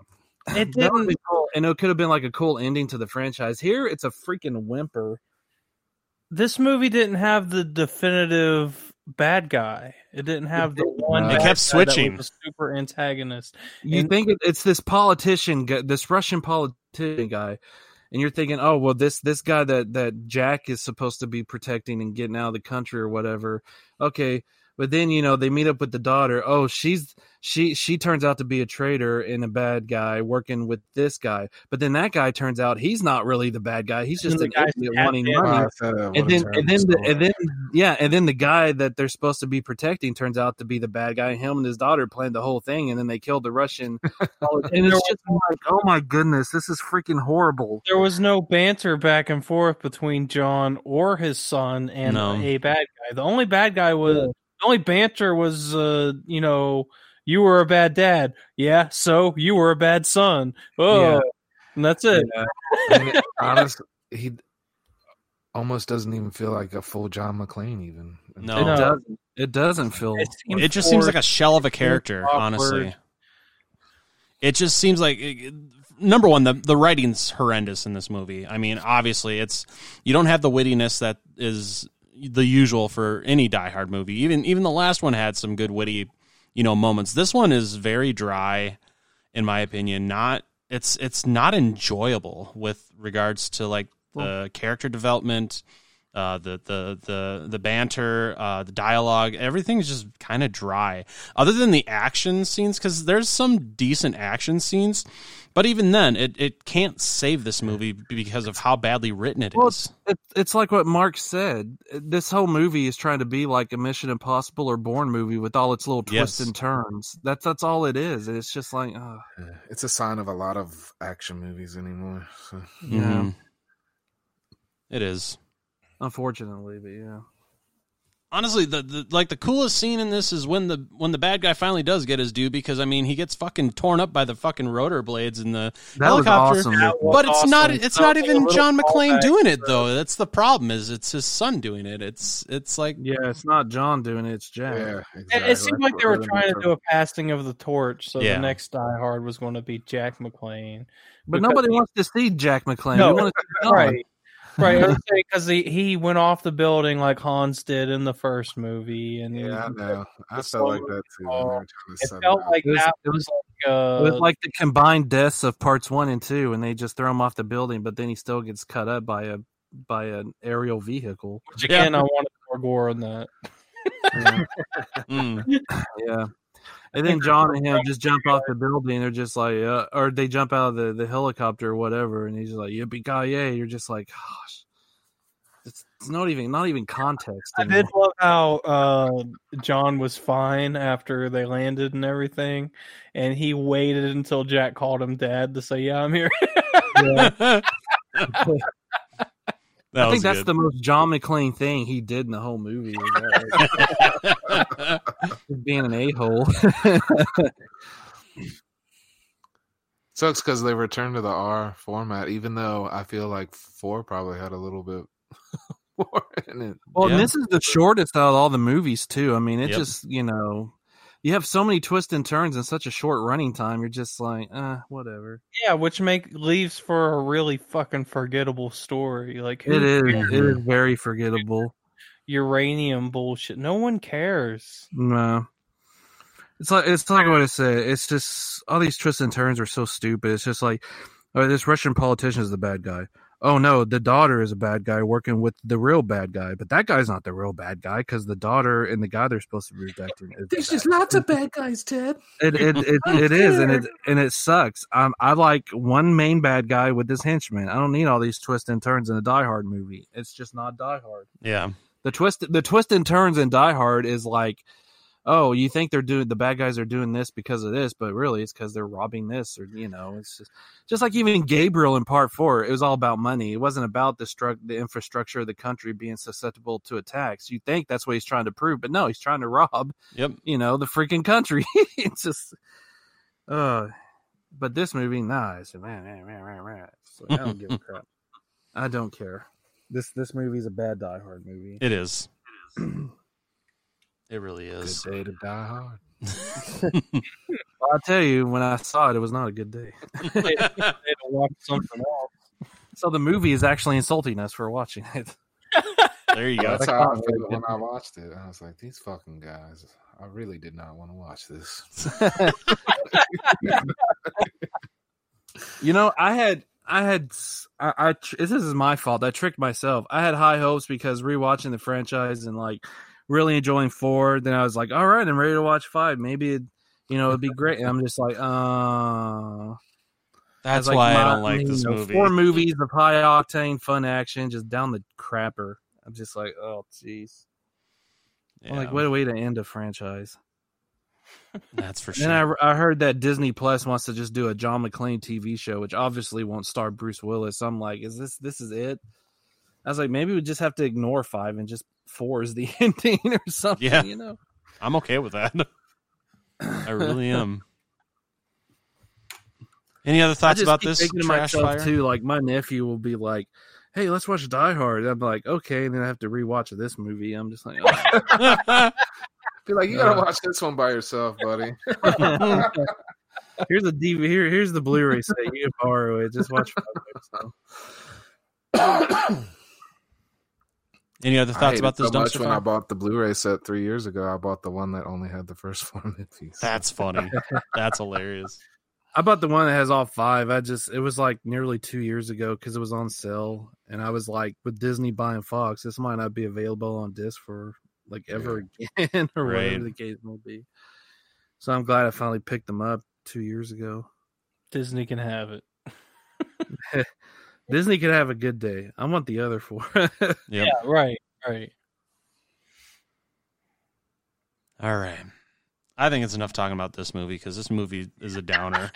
It would didn't. be cool, and it could have been like a cool ending to the franchise. Here, it's a freaking whimper. This movie didn't have the definitive bad guy. It didn't have the one. It kept guy that was switching. the super antagonist. You And- think it's this politician, this Russian politician guy, and you're thinking, oh well, this this guy that that Jack is supposed to be protecting and getting out of the country or whatever. Okay, but then you know they meet up with the daughter. Oh, she's she she turns out to be a traitor and a bad guy working with this guy. But then that guy turns out he's not really the bad guy. He's just And an the guy's idiot at wanting money. Wow, I said, what and then and then the, and then yeah and then the guy that they're supposed to be protecting turns out to be the bad guy him and his daughter planned the whole thing and then they killed the russian and it's just like oh my goodness this is freaking horrible There was no banter back and forth between John or his son and No. a bad guy. The only bad guy was the only banter was, uh, you know, you were a bad dad. Yeah, so you were a bad son. Oh, Yeah. and that's it. Yeah. I mean, honest, he almost doesn't even feel like a full John McClane. Even No. it doesn't it doesn't feel It, seemed it just seems like a shell of a character awkward. honestly it just seems like number one the, the writing's horrendous in this movie i mean obviously it's you don't have the wittiness that is the usual for any die hard movie. Even even the last one had some good witty you know moments. This one is very dry in my opinion. Not it's it's not enjoyable with regards to like the character development uh, the the the the banter, uh, the dialogue, everything's just kind of dry. Other than the action scenes, because there's some decent action scenes, but even then, it, it can't save this movie because of how badly written it is. Well, it, it's like what Mark said. This whole movie is trying to be like a Mission Impossible or Bourne movie with all its little twists Yes. and turns. That's that's all it is. It's just like, uh, it's a sign of a lot of action movies anymore. So. yeah, Mhm. It is. Unfortunately, but yeah. honestly the, the like the coolest scene in this is when the when the bad guy finally does get his due because I mean he gets fucking torn up by the fucking rotor blades in the That was helicopter. awesome. But it's not it's not even John McClane doing it though. That's the problem is it's his son doing it. It's it's like Yeah, it's not John doing it. It's Jack. Yeah, It, exactly. it seemed like they were trying to do a passing of the torch, so Yeah. the next Die Hard was going to be Jack McClane. But nobody wants to see Jack McClane. No, we want to see John. right, right. I was saying because he he went off the building like Hans did in the first movie, and Yeah, I know. I felt like that too. When they were trying to it felt up. like It was- that it was like uh, It was like the combined deaths of parts one and two, and they just throw him off the building, but then he still gets cut up by a by an aerial vehicle. Which again, I wanted more gore on that. Yeah. Mm. yeah. And then John and him just jump off the building. They're just like, uh, or they jump out of the, the helicopter or whatever, and he's just like, "Yippee ki yay!" You're just like, "Gosh, it's, it's not even not even context." I anymore. did love how uh, John was fine after they landed and everything, and he waited until Jack called him dad to say, "Yeah, I'm here." That I was think that's good. the most John McClane thing he did in the whole movie. was that, like, being an a hole. Sucks because they returned to the R format, even though I feel like four probably had a little bit more in it. well, Yeah. and this is the shortest out of all the movies too. I mean, it Yep. just you know, you have so many twists and turns in such a short running time. You're just like, uh, whatever. yeah, which make leaves for a really fucking forgettable story. Like it is, it is very forgettable. Uranium bullshit. No one cares. No. It's like it's like what I said. It's just all these twists and turns are so stupid. It's just like, oh, this Russian politician is the bad guy. Oh no, the daughter is a bad guy working with the real bad guy, but that guy's not the real bad guy because the daughter and the guy they're supposed to be protecting. Is the bad guy. lots of bad guys, Ted. It it it, it is, and it and it sucks. Um, I like one main bad guy with this henchman. I don't need all these twists and turns in a Die Hard movie. It's just not Die Hard. yeah. The twist the twist and turns in Die Hard is like, oh, you think they're doing the bad guys are doing this because of this, but really it's because they're robbing this, or you know, it's just just like even Gabriel in Part Four. It was all about money. It wasn't about the stru- the infrastructure of the country being susceptible to attacks. You think that's what he's trying to prove, but no, he's trying to rob Yep. you know, the freaking country. it's just, uh, but this movie, nah, it's man, man, man, man, man. It's like, I don't give a crap. I don't care. This this movie's a bad Die Hard movie. It is. It really is. Good day to die hard. I'll tell you, when I saw it, it was not a good day. They had watch something else. So the movie is actually insulting us for watching it. There you go. That's That's how I not felt when. I watched it. I was like, these fucking guys. I really did not want to watch this. You know, I had, I had, I, I, this is my fault. I tricked myself. I had high hopes because rewatching the franchise and like really enjoying four. Then I was like, all right, I'm ready to watch five. Maybe it, you know, it'd be great. And I'm just like, uh, That's like, why I don't like this know, movie. Four movies of high octane, fun action, just down the crapper. I'm just like, oh, jeez. I'm Like, what a way to end a franchise. That's for sure. And I, I heard that Disney Plus wants to just do a John McClane TV show, which obviously won't star Bruce Willis. I'm like, is this this is it? I was like, maybe we just have to ignore five and just four is the ending or something. Yeah. you know. I'm okay with that. I really am. Any other I thoughts just about keep this thinking to myself fire? too. Like my nephew will be like, "Hey, let's watch Die Hard." I'm like, "Okay," and then I have to rewatch this movie. I'm just like, oh. Be like, you gotta Uh. watch this one by yourself, buddy. "Here's the DV. Here, here's the Blu-ray set. You can borrow it. Just watch." five minutes. Any other thoughts hated about this so much dumpster when I bought the Blu-ray set three years ago. I bought the one that only had the first four movies. That's funny. That's hilarious. I bought the one that has all five. I just it was like nearly two years ago because it was on sale, and I was like, with Disney buying Fox, this might not be available on disc for like ever again or Right. whatever the case may be. So I'm glad I finally picked them up two years ago. Disney can have it. Disney could have a good day. I want the other four. Yep. Yeah, right, right. All right. I think it's enough talking about this movie because this movie is a downer.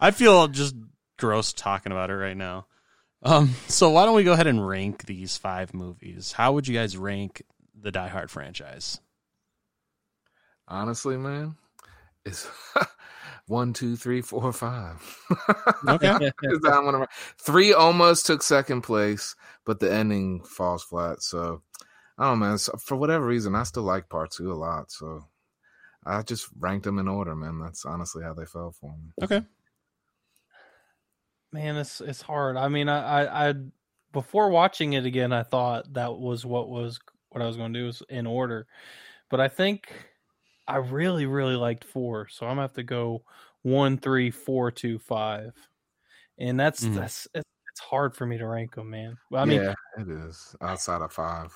I feel just gross talking about it right now. Um, so why don't we go ahead and rank these five movies? How would you guys rank the Die Hard franchise? Honestly, man, it's one, two, three, four, five. Okay. 'Cause I'm gonna- Three almost took second place, but the ending falls flat. So I don't know, man. So for whatever reason, I still like part two a lot. So I just ranked them in order, man. That's honestly how they fell for me. Okay. Man, it's it's hard. I mean, I, I, I before watching it again, I thought that was what was what I was going to do was in order, but I think I really really liked four, so I'm gonna have to go one, three, four, two, five, and that's Mhm. that's it's, it's hard for me to rank them, man. Well, I mean, yeah, it is outside of five.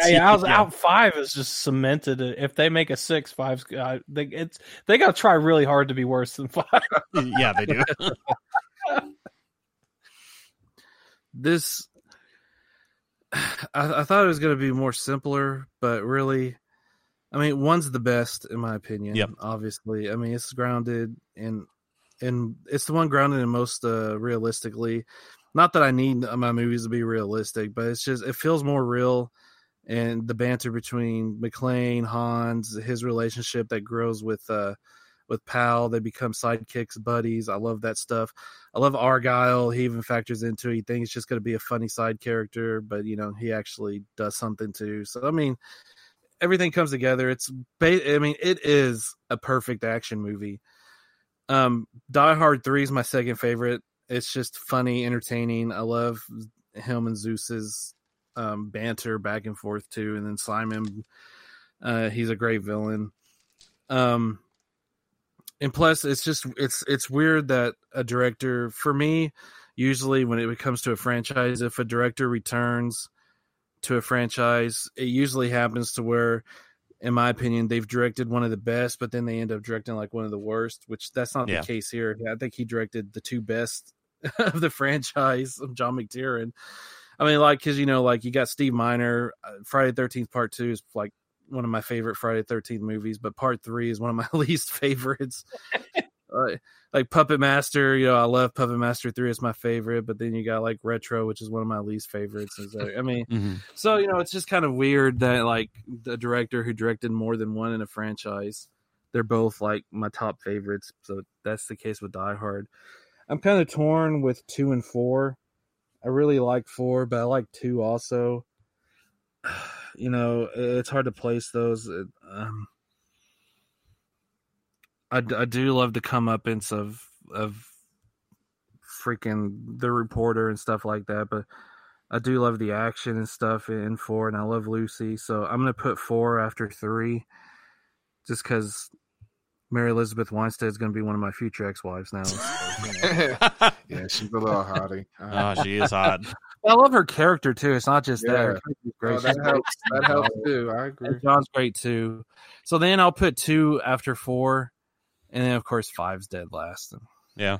yeah, yeah, I was out five is just cemented. If they make a six, five's they it's they got to try really hard to be worse than five. yeah, they do. This I, I thought it was going to be more simpler, but really, I mean, one's the best in my opinion. Yep. Obviously, I mean, it's grounded in, and it's the one grounded in most uh, realistically. Not that I need my movies to be realistic, but it's just it feels more real, and the banter between McClane, Hans, his relationship that grows with uh with Powell, they become sidekicks, buddies. I love that stuff. I love Argyle. He even factors into it. He thinks it's just going to be a funny side character, but you know he actually does something too. So I mean, everything comes together. It's ba- I mean, it is a perfect action movie. Um, Die Hard Three is my second favorite. It's just funny, entertaining. I love him and Zeus's um, banter back and forth too, and then Simon. Uh, he's a great villain. Um, and plus it's just it's it's weird that a director for me usually when it comes to a franchise if a director returns to a franchise it usually happens to where in my opinion they've directed one of the best but then they end up directing like one of the worst which that's not Yeah. the case here i think he directed the two best of the franchise of john mctiernan i mean like because you know like you got steve miner uh, friday 13th part two is like one of my favorite Friday Thirteenth movies, but Part Three is one of my least favorites. uh, like Puppet Master, you know, I love Puppet Master Three; it's my favorite. But then you got like Retro, which is one of my least favorites. Is like, I mean, Mhm. so you know, it's just kind of weird that like the director who directed more than one in a franchise, they're both like my top favorites. So that's the case with Die Hard. I'm kind of torn with two and four. I really like four, but I like two also. You know, it's hard to place those. It, Um, I, I do love the comeuppance of of freaking the reporter and stuff like that, but I do love the action and stuff in four, and I love Lucy. So I'm gonna put four after three, just because Mary Elizabeth Winstead is gonna be one of my future ex-wives now. So, you know. yeah, she's a little hottie. Uh, Oh, she is hot. I love her character too. It's not just that. Her great. oh, that helps. That helps too. I agree. And John's great too. So then I'll put two after four, and then of course five's dead last. Yeah.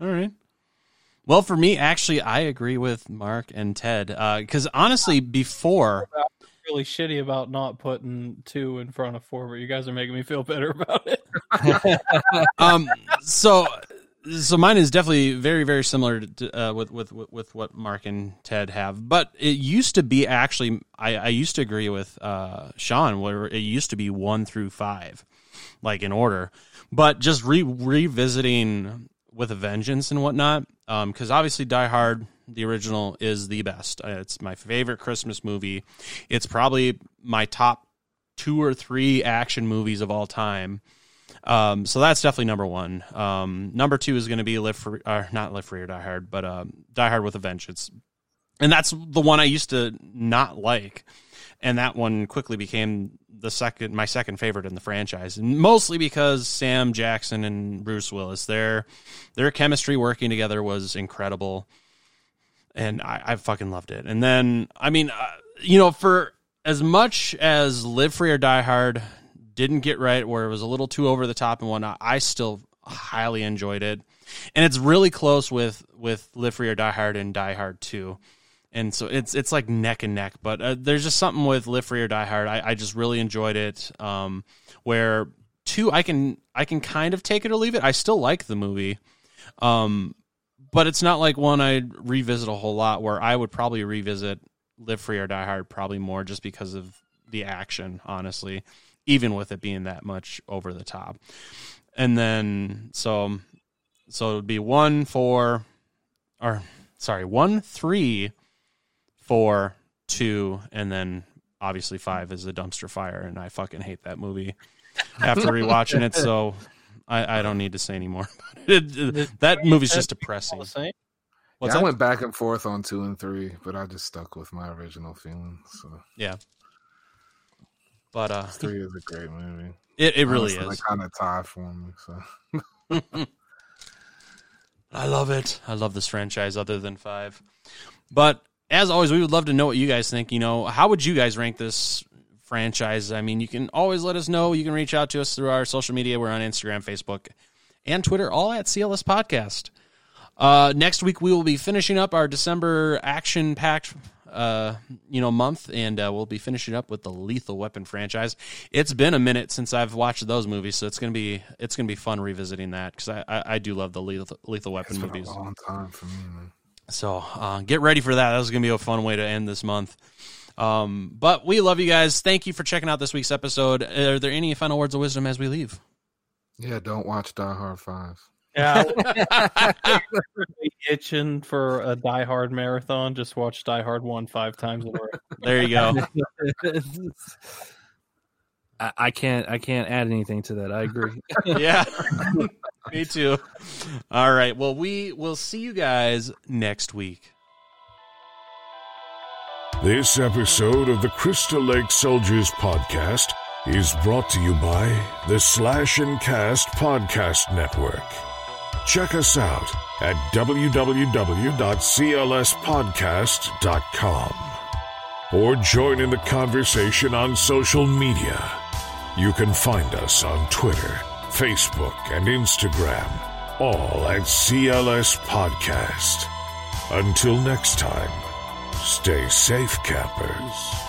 All right. Well, for me, actually, I agree with Mark and Ted because honestly, before really shitty about not putting two in front of four, but you guys are making me feel better about it. um so so mine is definitely very very similar to, uh, with, with with what Mark and Ted have but it used to be actually I, I used to agree with uh Sean where it used to be one through five like in order but just re- revisiting with a vengeance and whatnot um because obviously Die Hard the original is the best. Uh, it's my favorite Christmas movie. It's probably my top two or three action movies of all time um, so that's definitely number one. Um, number two is going to be Live for, or not Live Free or Die Hard, but um, Die Hard with a Vengeance, and that's the one I used to not like, and that one quickly became the second, my second favorite in the franchise, and mostly because Sam Jackson and Bruce Willis, their their chemistry working together was incredible, and I, I fucking loved it. And then, I mean, uh, you know, for as much as Live Free or Die Hard didn't get right, where it was a little too over the top and whatnot, I still highly enjoyed it, and it's really close with with Live Free or Die Hard and Die Hard Two, and so it's it's like neck and neck. But uh, there's just something with Live Free or Die Hard. I, I just really enjoyed it. Um, where two, I can I can kind of take it or leave it. I still like the movie. Um, but it's not like one I'd revisit a whole lot. Where I would probably revisit Live Free or Die Hard probably more just because of the action, honestly, even with it being that much over the top. And then so so it would be one, four, or sorry, one, three, four, two, and then obviously five is a dumpster fire, and I fucking hate that movie after rewatching it. So I, I don't need to say anymore. It- it- that movie's just depressing. What's yeah, I that? went back and forth on two and three, but I just stuck with my original feelings. So Yeah. But uh, three is a great movie. it, it really Honestly, is. Kind of tie for me. So I love it. I love this franchise other than five. But as always, we would love to know what you guys think. You know, how would you guys rank this franchise? I mean, you can always let us know. You can reach out to us through our social media. We're on Instagram, Facebook, and Twitter, all at CLS Podcast. Uh, next week, we will be finishing up our December action packed uh, you know, month, and uh, we'll be finishing up with the Lethal Weapon franchise. It's been a minute since I've watched those movies, so it's gonna be it's gonna be fun revisiting that because I, I, I do love the Lethal, Lethal Weapon movies. long time for me, man. So uh, get ready for that. That was going to be a fun way to end this month. Um, but we love you guys. Thank you for checking out this week's episode. Are there any final words of wisdom as we leave? Yeah, don't watch Die Hard Five. Yeah, itching for a Die Hard marathon. Just watch Die Hard one five times in. There you go. I, I can't. I can't add anything to that. I agree. yeah, me too. All right. Well, we will see you guys next week. This episode of the Crystal Lake Soldiers podcast is brought to you by the Slash and Cast Podcast Network. Check us out at www.clspodcast.com or join in the conversation on social media. You can find us on Twitter, Facebook, and Instagram, all at CLS Podcast. Until next time, stay safe, campers.